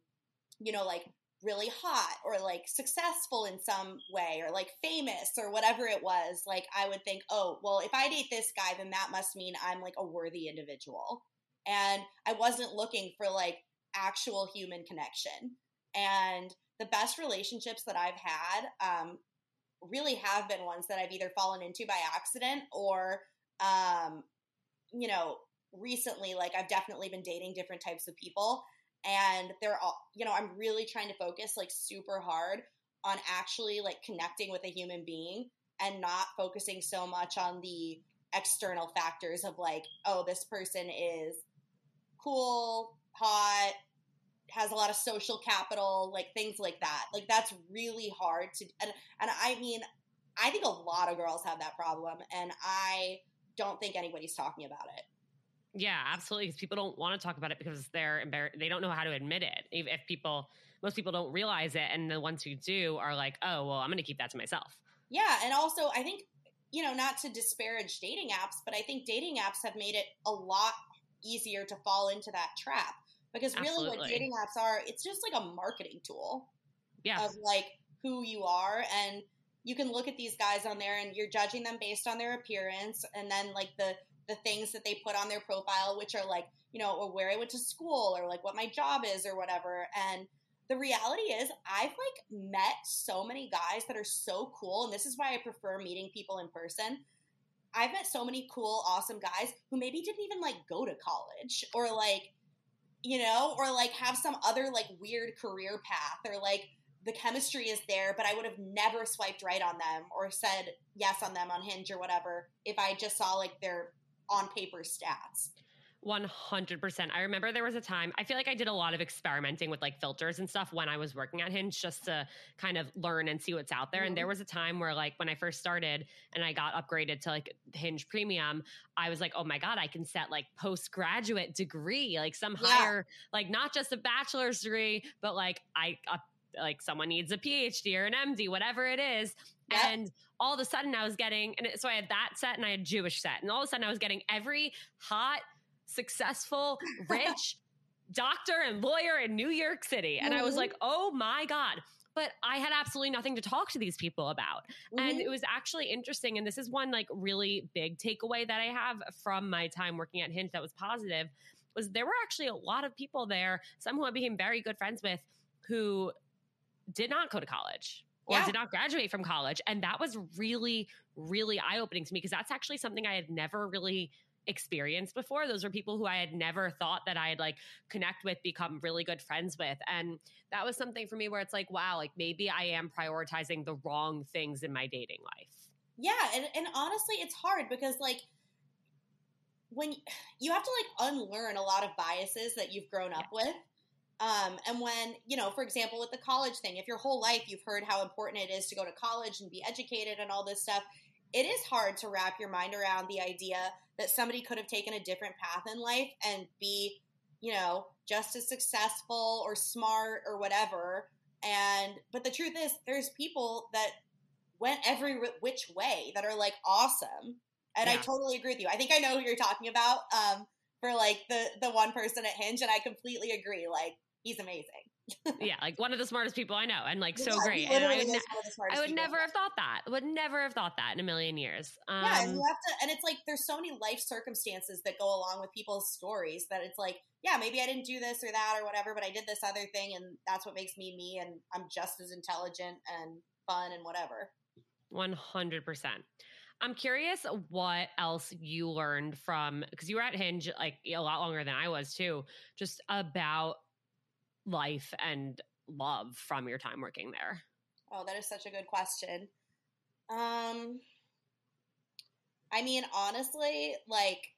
you know like really hot or like successful in some way or like famous or whatever it was, like I would think, oh, well, if I date this guy, then that must mean I'm like a worthy individual. And I wasn't looking for like actual human connection. And the best relationships that I've had um, really have been ones that I've either fallen into by accident or, um, you know, recently, like I've definitely been dating different types of people and they're all you know i'm really trying to focus like super hard on actually like connecting with a human being and not focusing so much on the external factors of like, oh, this person is cool, hot, has a lot of social capital, like things like that. Like that's really hard to and and I mean, I think a lot of girls have that problem and I don't think anybody's talking about it. Yeah, absolutely. Because people don't want to talk about it because they're embarrassed. They don't know how to admit it. If, people, most people don't realize it, and the ones who do are like, "Oh, well, I'm going to keep that to myself." Yeah, and also I think you know, not to disparage dating apps, but I think dating apps have made it a lot easier to fall into that trap because really Absolutely. what dating apps are, it's just like a marketing tool. Yeah. Of like who you are and you can look at these guys on there and you're judging them based on their appearance and then like the the things that they put on their profile which are like, you know, or where I went to school or like what my job is or whatever and the reality is I've like met so many guys that are so cool and this is why I prefer meeting people in person. I've met so many cool awesome guys who maybe didn't even like go to college or like you know or like have some other like weird career path or like the chemistry is there but I would have never swiped right on them or said yes on them on Hinge or whatever if I just saw like their on paper stats. 100%. I remember there was a time, I feel like I did a lot of experimenting with like filters and stuff when I was working at Hinge just to kind of learn and see what's out there. Mm-hmm. And there mm-hmm. was a time where, like, when I first started and I got upgraded to like Hinge Premium, I was like, oh my God, I can set like postgraduate degree, like some yeah. higher, like not just a bachelor's degree, but like I, uh, like someone needs a PhD or an MD, whatever it is. Yep. And all of a sudden I was getting, and so I had that set and I had Jewish set. And all of a sudden I was getting every hot, successful, rich doctor and lawyer in New York City. And mm-hmm. I was mm-hmm. like, oh my God. But I had absolutely nothing to talk to these people about. Mm-hmm. And it was actually interesting. And this is one like really big takeaway that I have from my time working at Hinge that was positive was there were actually a lot of people there, some who I became very good friends with, who did not go to college or yeah. did not graduate from college. And that was really, really eye opening to me because that's actually something I had never really experienced before. Those were people who I had never thought that I'd like connect with, become really good friends with. And that was something for me where it's like, wow, like maybe I am prioritizing the wrong things in my dating life. Yeah. And, and honestly, it's hard because like, when you have to like unlearn a lot of biases that you've grown up with um, and when, you know, for example, with the college thing, if your whole life you've heard how important it is to go to college and be educated and all this stuff, it is hard to wrap your mind around the idea that somebody could have taken a different path in life and be, you know, just as successful or smart or whatever. And, but the truth is, there's people that went every which way that are like awesome. And yeah. I totally agree with you. I think I know who you're talking about. Um, for like the the one person at Hinge, and I completely agree. Like he's amazing yeah, like one of the smartest people I know, and like so yeah, great. And I would, ne- I would never have thought that. Would never have thought that in a million years. Um, yeah, and you have to, and it's like there's so many life circumstances that go along with people's stories that it's like, yeah, maybe I didn't do this or that or whatever, but I did this other thing, and that's what makes me me, and I'm just as intelligent and fun and whatever. One hundred percent. I'm curious what else you learned from because you were at Hinge like a lot longer than I was too, just about life and love from your time working there? Oh, that is such a good question. Um I mean, honestly, like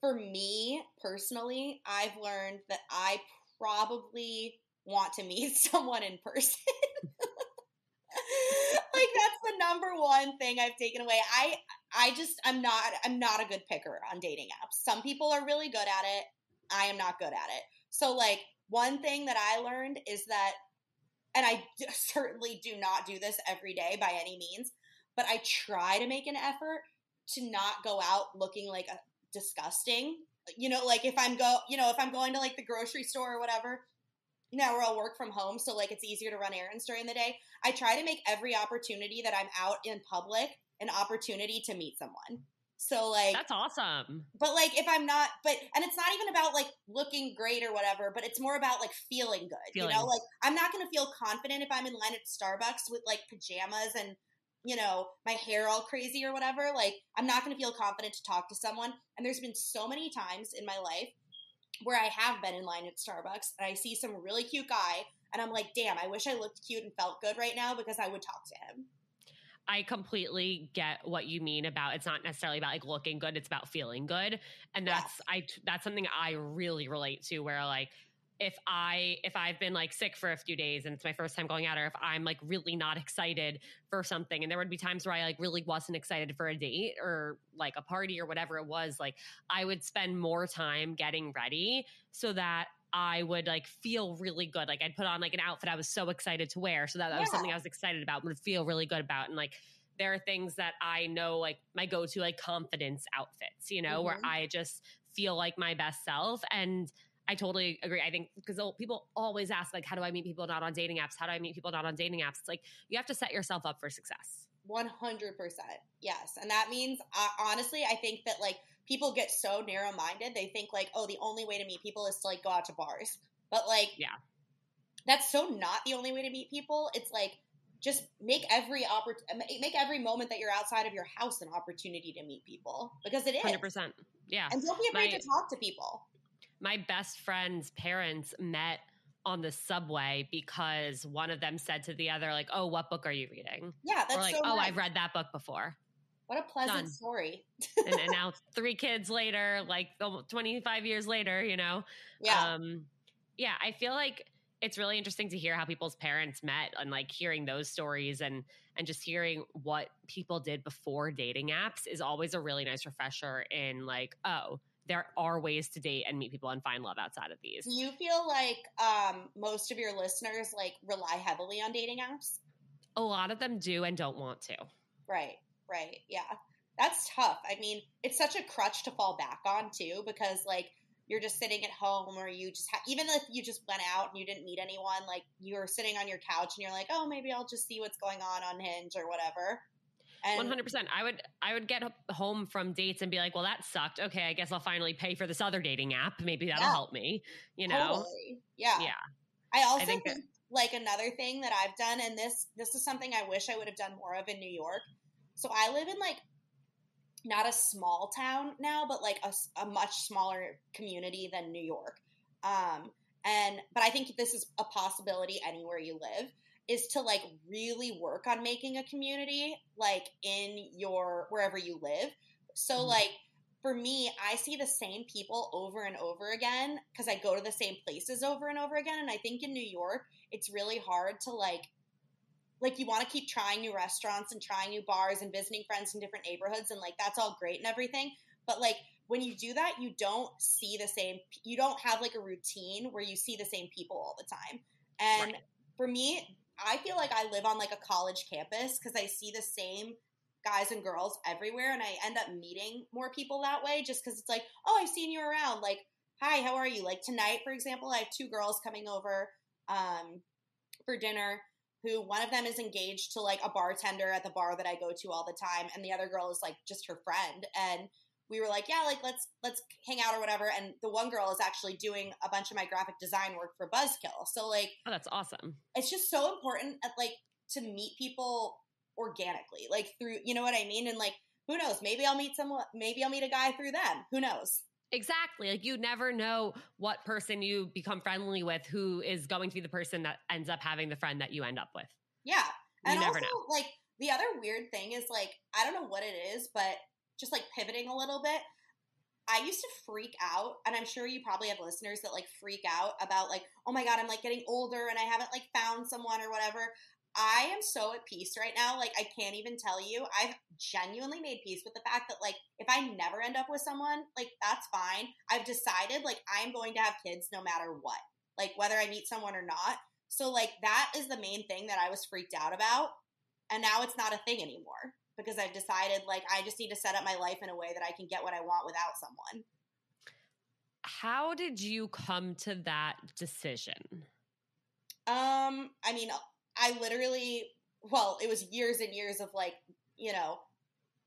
for me personally, I've learned that I probably want to meet someone in person. like that's the number one thing I've taken away. I I just I'm not I'm not a good picker on dating apps. Some people are really good at it. I am not good at it. So like one thing that I learned is that, and I certainly do not do this every day by any means, but I try to make an effort to not go out looking like a disgusting. You know, like if I'm go, you know, if I'm going to like the grocery store or whatever, now we're all work from home, so like it's easier to run errands during the day. I try to make every opportunity that I'm out in public an opportunity to meet someone. So like That's awesome. But like if I'm not but and it's not even about like looking great or whatever, but it's more about like feeling good. Feeling. You know, like I'm not gonna feel confident if I'm in line at Starbucks with like pajamas and you know, my hair all crazy or whatever. Like I'm not gonna feel confident to talk to someone. And there's been so many times in my life where I have been in line at Starbucks and I see some really cute guy and I'm like, damn, I wish I looked cute and felt good right now because I would talk to him. I completely get what you mean about it's not necessarily about like looking good, it's about feeling good. And that's I that's something I really relate to where like if I if I've been like sick for a few days and it's my first time going out or if I'm like really not excited for something and there would be times where I like really wasn't excited for a date or like a party or whatever it was like I would spend more time getting ready so that I would like feel really good. Like I'd put on like an outfit I was so excited to wear. So that, that yeah. was something I was excited about, would feel really good about. And like there are things that I know like my go-to like confidence outfits, you know, mm-hmm. where I just feel like my best self. And I totally agree. I think because people always ask like, how do I meet people not on dating apps? How do I meet people not on dating apps? It's like you have to set yourself up for success. 100%. Yes. And that means, uh, honestly, I think that like people get so narrow minded. They think like, oh, the only way to meet people is to like go out to bars. But like, yeah, that's so not the only way to meet people. It's like, just make every oppor- make every moment that you're outside of your house an opportunity to meet people because it is. 100% yeah. And don't be afraid my, to talk to people. My best friend's parents met on the subway because one of them said to the other like oh what book are you reading? Yeah that's or like so oh i've read that book before what a pleasant Done. story. and, and, now three kids later, like 25 years later, you know? Yeah. Um, yeah, I feel like it's really interesting to hear how people's parents met and like hearing those stories and and just hearing what people did before dating apps is always a really nice refresher in like, oh, there are ways to date and meet people and find love outside of these. Do you feel like um, most of your listeners like rely heavily on dating apps? A lot of them do and don't want to. Right. Right. Yeah. That's tough. I mean, it's such a crutch to fall back on too, because like you're just sitting at home or you just ha- even if you just went out and you didn't meet anyone, like you're sitting on your couch and you're like, oh, maybe I'll just see what's going on on Hinge or whatever. One hundred percent. I would I would get home from dates and be like, well, that sucked. Okay, I guess I'll finally pay for this other dating app. Maybe that'll yeah. help me. You know? Totally. Yeah. Yeah. I also I think, think that- like another thing that I've done, and this this is something I wish I would have done more of in New York, so I live in like not a small town now, but like a, a much smaller community than New York. Um, and but I think this is a possibility anywhere you live is to like really work on making a community like in your wherever you live. So mm-hmm. like for me, I see the same people over and over again because I go to the same places over and over again. And I think in New York, it's really hard to like like you want to keep trying new restaurants and trying new bars and visiting friends in different neighborhoods and like that's all great and everything but like when you do that you don't see the same you don't have like a routine where you see the same people all the time and right. for me i feel like i live on like a college campus because i see the same guys and girls everywhere and i end up meeting more people that way just because it's like oh i've seen you around like hi how are you like tonight for example i have two girls coming over um, for dinner who one of them is engaged to like a bartender at the bar that I go to all the time and the other girl is like just her friend and we were like yeah like let's let's hang out or whatever and the one girl is actually doing a bunch of my graphic design work for Buzzkill. So like oh that's awesome. it's just so important at, like to meet people organically like through you know what I mean? And like who knows? Maybe I'll meet someone maybe I'll meet a guy through them. Who knows Exactly. Like you never know what person you become friendly with who is going to be the person that ends up having the friend that you end up with. Yeah. You and also know. like the other weird thing is like I don't know what it is, but just like pivoting a little bit, I used to freak out, and I'm sure you probably have listeners that like freak out about like, oh my god, I'm like getting older and I haven't like found someone or whatever. I am so at peace right now. Like, I can't even tell you. I've genuinely made peace with the fact that, like, if I never end up with someone, like, that's fine. I've decided, like, I'm going to have kids no matter what, like, whether I meet someone or not. So, like, that is the main thing that I was freaked out about. And now it's not a thing anymore because I've decided, like, I just need to set up my life in a way that I can get what I want without someone. How did you come to that decision? Um, I mean, I literally, well, it was years and years of like, you know,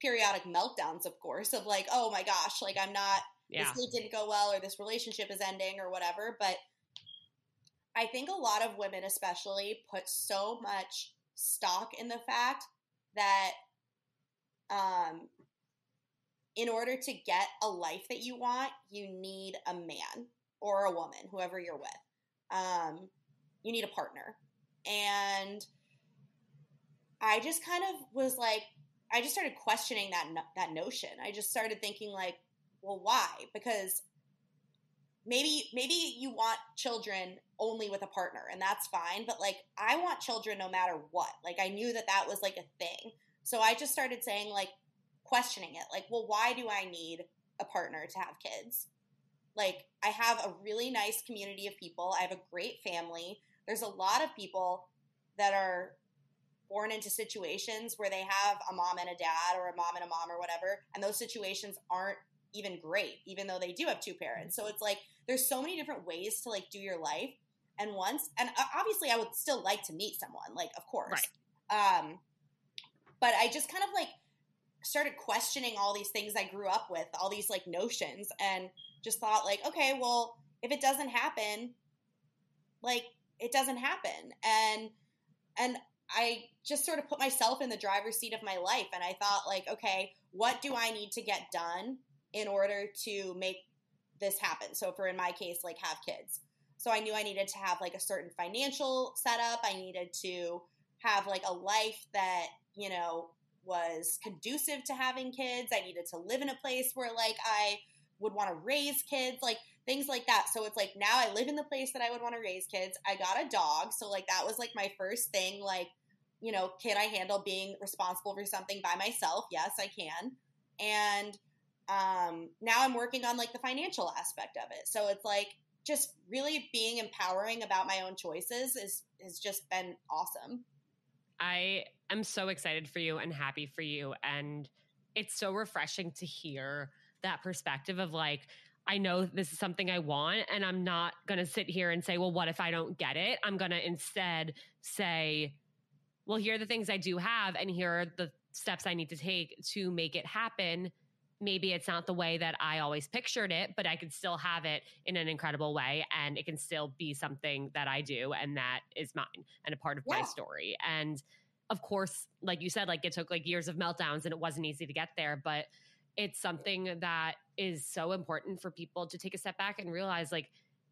periodic meltdowns, of course, of like, oh my gosh, like I'm not, yeah. this date didn't go well, or this relationship is ending, or whatever. But I think a lot of women, especially, put so much stock in the fact that, um, in order to get a life that you want, you need a man or a woman, whoever you're with. Um, you need a partner. And I just kind of was like, I just started questioning that that notion. I just started thinking like, well, why? Because maybe maybe you want children only with a partner and that's fine but like i want children no matter what. Like i knew that that was like a thing. So i just started saying like questioning it like well why do i need a partner to have kids? Like i have a really nice community of people. I have a great family there's a lot of people that are born into situations where they have a mom and a dad or a mom and a mom or whatever and those situations aren't even great even though they do have two parents so it's like there's so many different ways to like do your life and once and uh, obviously i would still like to meet someone like of course right. um but i just kind of like started questioning all these things i grew up with all these like notions and just thought like okay well if it doesn't happen like it doesn't happen and and i just sort of put myself in the driver's seat of my life and i thought like okay what do i need to get done in order to make this happen. So for in my case, like have kids. So I knew I needed to have like a certain financial setup. I needed to have like a life that, you know, was conducive to having kids. I needed to live in a place where like I would want to raise kids, like things like that. So it's like now I live in the place that I would want to raise kids. I got a dog. So like that was like my first thing like, you know, can I handle being responsible for something by myself? Yes, I can. And um, now I'm working on like the financial aspect of it. So it's like just really being empowering about my own choices is has just been awesome. I am so excited for you and happy for you and it's so refreshing to hear that perspective of like I know this is something I want and I'm not going to sit here and say, well, what if I don't get it? I'm going to instead say, well, here are the things I do have and here are the steps I need to take to make it happen maybe it's not the way that I always pictured it, but I can still have it in an incredible way and it can still be something that I do and that is mine and a part of yeah. my story. And of course, like you said, like it took like years of meltdowns and it wasn't easy to get there, but it's something that is so important for people to take a step back and realize like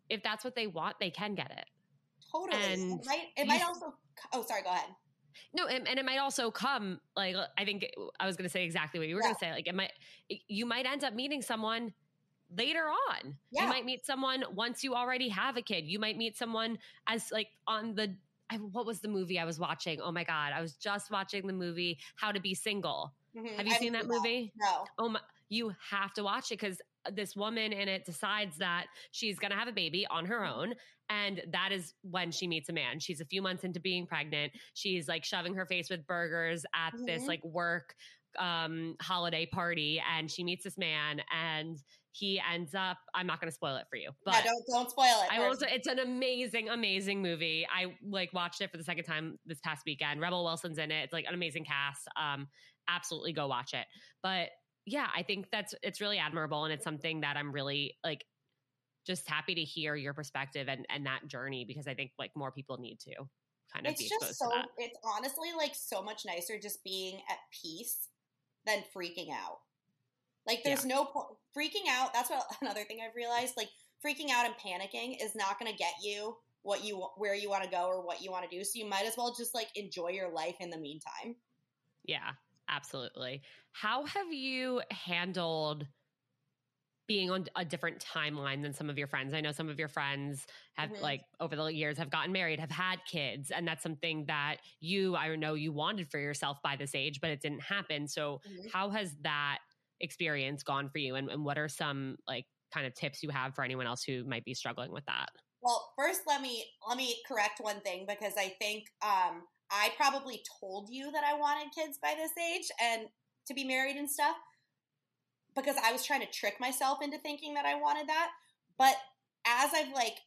if that's what they want, they can get it. Totally. And it might, it might also oh sorry, go ahead. No, and, and, it might also come like I think I was going to say exactly what you were yeah. going to say. Like it might, you might end up meeting someone later on. Yeah. You might meet someone once you already have a kid. You might meet someone as like on the I, what was the movie I was watching? Oh my god, I was just watching the movie How to Be Single. Mm-hmm. Have you I seen that movie? No. Oh my, you have to watch it because this woman in it decides that she's going to have a baby on her mm-hmm. own and that is when she meets a man. She's a few months into being pregnant. She's like shoving her face with burgers at mm-hmm. this like work um holiday party and she meets this man and he ends up i'm not going to spoil it for you but yeah, don't don't spoil it i also it's an amazing amazing movie i like watched it for the second time this past weekend rebel wilson's in it it's like an amazing cast um absolutely go watch it but yeah i think that's it's really admirable and it's something that i'm really like just happy to hear your perspective and and that journey because I think like more people need to kind of it's just so it's honestly like so much nicer just being at peace than freaking out. Like there's yeah. no po- freaking out. That's what another thing I've realized. Like freaking out and panicking is not going to get you what you where you want to go or what you want to do. So you might as well just like enjoy your life in the meantime. Yeah, absolutely. How have you handled being on a different timeline than some of your friends. I know some of your friends have mm-hmm. like over the years have gotten married, have had kids, and that's something that you I know you wanted for yourself by this age, but it didn't happen. So mm-hmm. how has that experience gone for you and, and what are some like kind of tips you have for anyone else who might be struggling with that? Well, first let me let me correct one thing because I think um I probably told you that I wanted kids by this age and to be married and stuff because I was trying to trick myself into thinking that I wanted that. But as I've like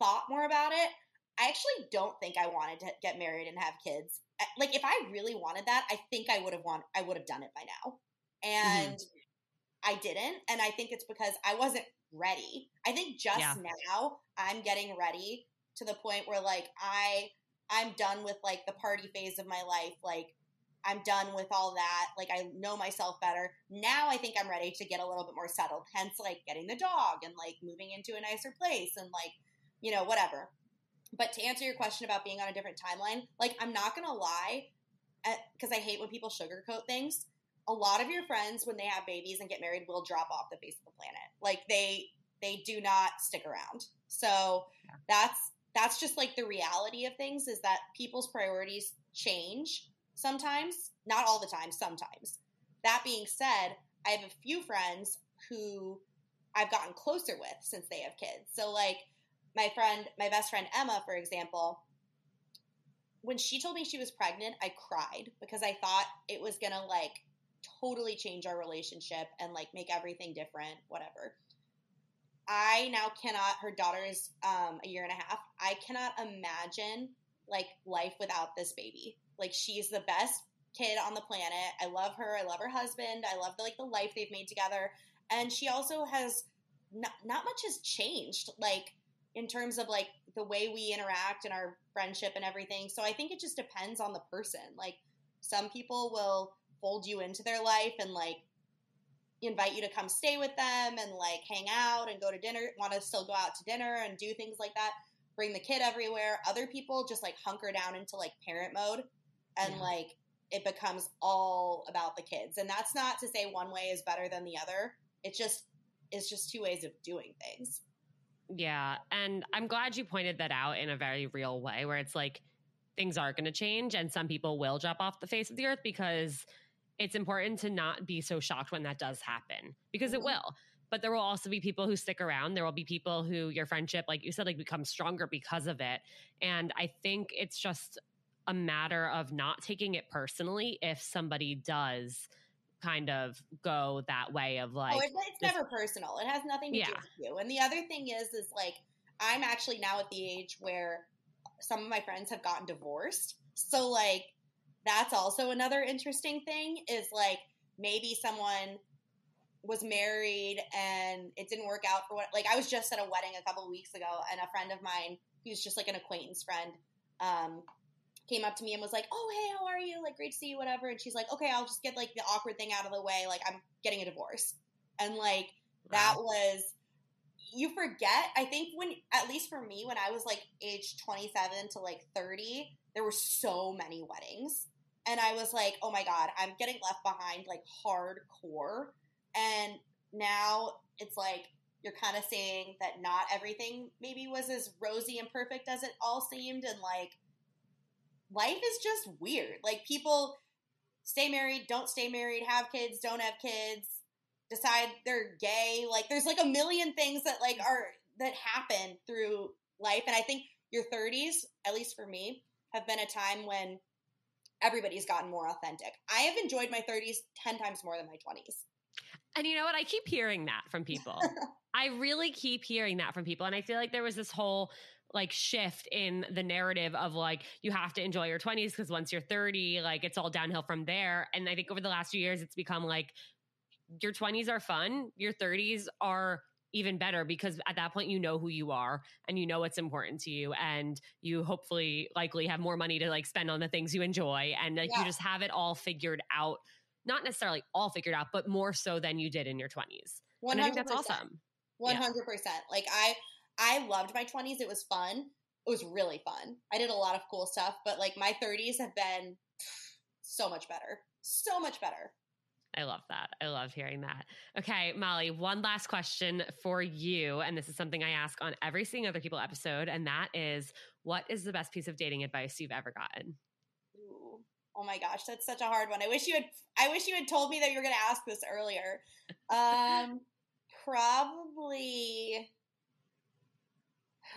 thought more about it, I actually don't think I wanted to get married and have kids. Like if I really wanted that, I think I would have want I would have done it by now. And mm-hmm. I didn't, and I think it's because I wasn't ready. I think just yeah. now I'm getting ready to the point where like I I'm done with like the party phase of my life. Like I'm done with all that. Like I know myself better. Now I think I'm ready to get a little bit more settled. Hence like getting the dog and like moving into a nicer place and like, you know, whatever. But to answer your question about being on a different timeline, like I'm not going to lie. Uh, because I hate when people sugarcoat things. A lot of your friends, when they have babies and get married, will drop off the face of the planet. Like they they do not stick around. So yeah. that's that's just like the reality of things is that people's priorities change sometimes, not all the time, sometimes. That being said, I have a few friends who I've gotten closer with since they have kids. So like my friend, my best friend Emma, for example, when she told me she was pregnant, I cried because I thought it was to like totally change our relationship and like make everything different, whatever. I now cannot, her daughter's um, a year and a half. I cannot imagine like life without this baby. Like she's the best kid on the planet. I love her. I love her husband. I love the, like the life they've made together. And she also has not, not much has changed like in terms of like the way we interact and our friendship and everything. So I think it just depends on the person. Like some people will fold you into their life and like invite you to come stay with them and like hang out and go to dinner, want to still go out to dinner and do things like that, bring the kid everywhere. Other people just like hunker down into like parent mode and yeah. like it becomes all about the kids. And that's not to say one way is better than the other. It just it's just two ways of doing things. Yeah. And I'm glad you pointed that out in a very real way where it's like things are going to change and some people will drop off the face of the earth because it's important to not be so shocked when that does happen because it mm-hmm. will. But there will also be people who stick around. There will be people who your friendship, like you said, like becomes stronger because of it. And I think it's just a matter of not taking it personally if somebody does kind of go that way of like oh, it's, it's this, never personal it has nothing to yeah. do with you and the other thing is is like i'm actually now at the age where some of my friends have gotten divorced so like that's also another interesting thing is like maybe someone was married and it didn't work out for what like i was just at a wedding a couple of weeks ago and a friend of mine who's just like an acquaintance friend um came up to me and was like, "Oh, hey, how are you? Like, great to see you, whatever." And she's like, "Okay, I'll just get like the awkward thing out of the way. Like, I'm getting a divorce." And like that was you forget. I think when at least for me when I was like age 27 to like 30, there were so many weddings. And I was like, "Oh my god, I'm getting left behind like hardcore." And now it's like you're kind of saying that not everything maybe was as rosy and perfect as it all seemed and like life is just weird. Like people stay married, don't stay married, have kids, don't have kids, decide they're gay. Like there's like a million things that like are that happen through life and I think your 30s, at least for me, have been a time when everybody's gotten more authentic. I have enjoyed my 30s 10 times more than my 20s. And you know what? I keep hearing that from people. I really keep hearing that from people. And I feel like there was this whole like shift in the narrative of like you have to enjoy your 20s because once you're 30 like it's all downhill from there and i think over the last few years it's become like your 20s are fun your 30s are even better because at that point you know who you are and you know what's important to you and you hopefully likely have more money to like spend on the things you enjoy and like yeah. you just have it all figured out not necessarily all figured out but more so than you did in your 20s 100%. and i think that's awesome 100% yeah. like i I loved my 20s. It was fun. It was really fun. I did a lot of cool stuff, but like my 30s have been so much better. So much better. I love that. I love hearing that. Okay, Molly, one last question for you. And this is something I ask on every Seeing Other People episode. And that is what is the best piece of dating advice you've ever gotten? Oh my gosh, that's such a hard one. I wish you had I wish you had told me that you were gonna ask this earlier. Um probably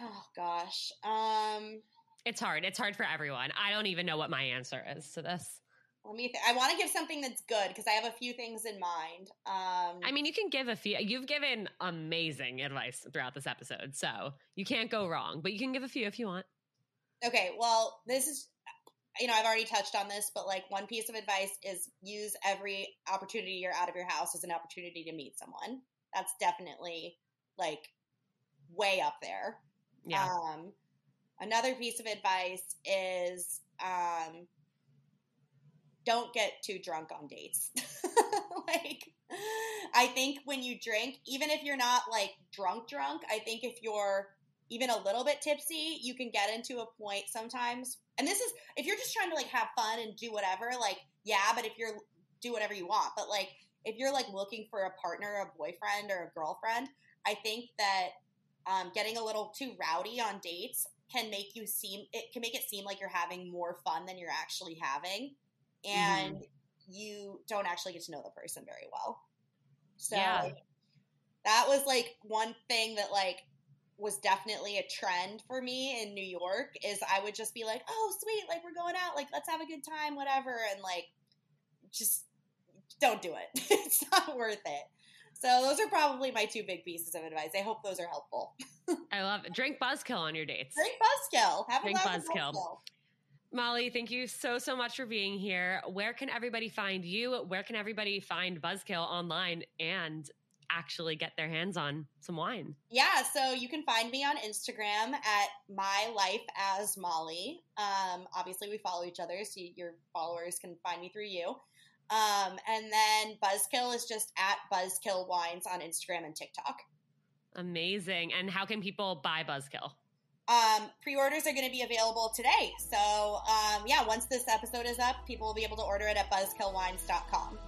Oh gosh. Um it's hard. It's hard for everyone. I don't even know what my answer is to this. Let me. Th- I want to give something that's good because I have a few things in mind. Um, I mean, you can give a few. You've given amazing advice throughout this episode, so you can't go wrong. But you can give a few if you want. Okay. Well, this is. You know, I've already touched on this, but like one piece of advice is use every opportunity you're out of your house as an opportunity to meet someone. That's definitely like way up there. Yeah. Um, another piece of advice is um, don't get too drunk on dates. like, I think when you drink, even if you're not like drunk, drunk, I think if you're even a little bit tipsy, you can get into a point sometimes. And this is if you're just trying to like have fun and do whatever, like yeah, but if you're do whatever you want, but like if you're like looking for a partner, a boyfriend or a girlfriend, I think that um, getting a little too rowdy on dates can make you seem it can make it seem like you're having more fun than you're actually having and mm-hmm. you don't actually get to know the person very well so yeah. that was like one thing that like was definitely a trend for me in New York is I would just be like, "Oh, sweet, like we're going out, like let's have a good time, whatever." And like just don't do it. it's not worth it. So those are probably my two big pieces of advice. I hope those are helpful. I love it. Drink Buzzkill on your dates. Drink Buzzkill. Have Drink Buzzkill. Buzzkill. Molly, thank you so, so much for being here. Where can everybody find you? Where can everybody find Buzzkill online and actually get their hands on some wine? Yeah, so you can find me on Instagram at my life as Molly. Um, obviously, we follow each other, so your followers can find me through you. Um, and then Buzzkill is just at Buzzkill Wines on Instagram and TikTok. Amazing. And how can people buy Buzzkill? Um, pre-orders are going to be available today. So, um, yeah, once this episode is up, people will be able to order it at buzzkillwines.com.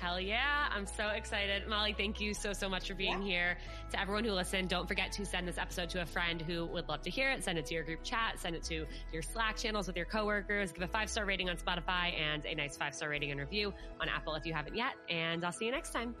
Hell yeah. I'm so excited. Molly, thank you so, so much for being yeah. here. To everyone who listened, don't forget to send this episode to a friend who would love to hear it. Send it to your group chat, send it to your Slack channels with your coworkers. Give a five star rating on Spotify and a nice five star rating and review on Apple if you haven't yet. And I'll see you next time.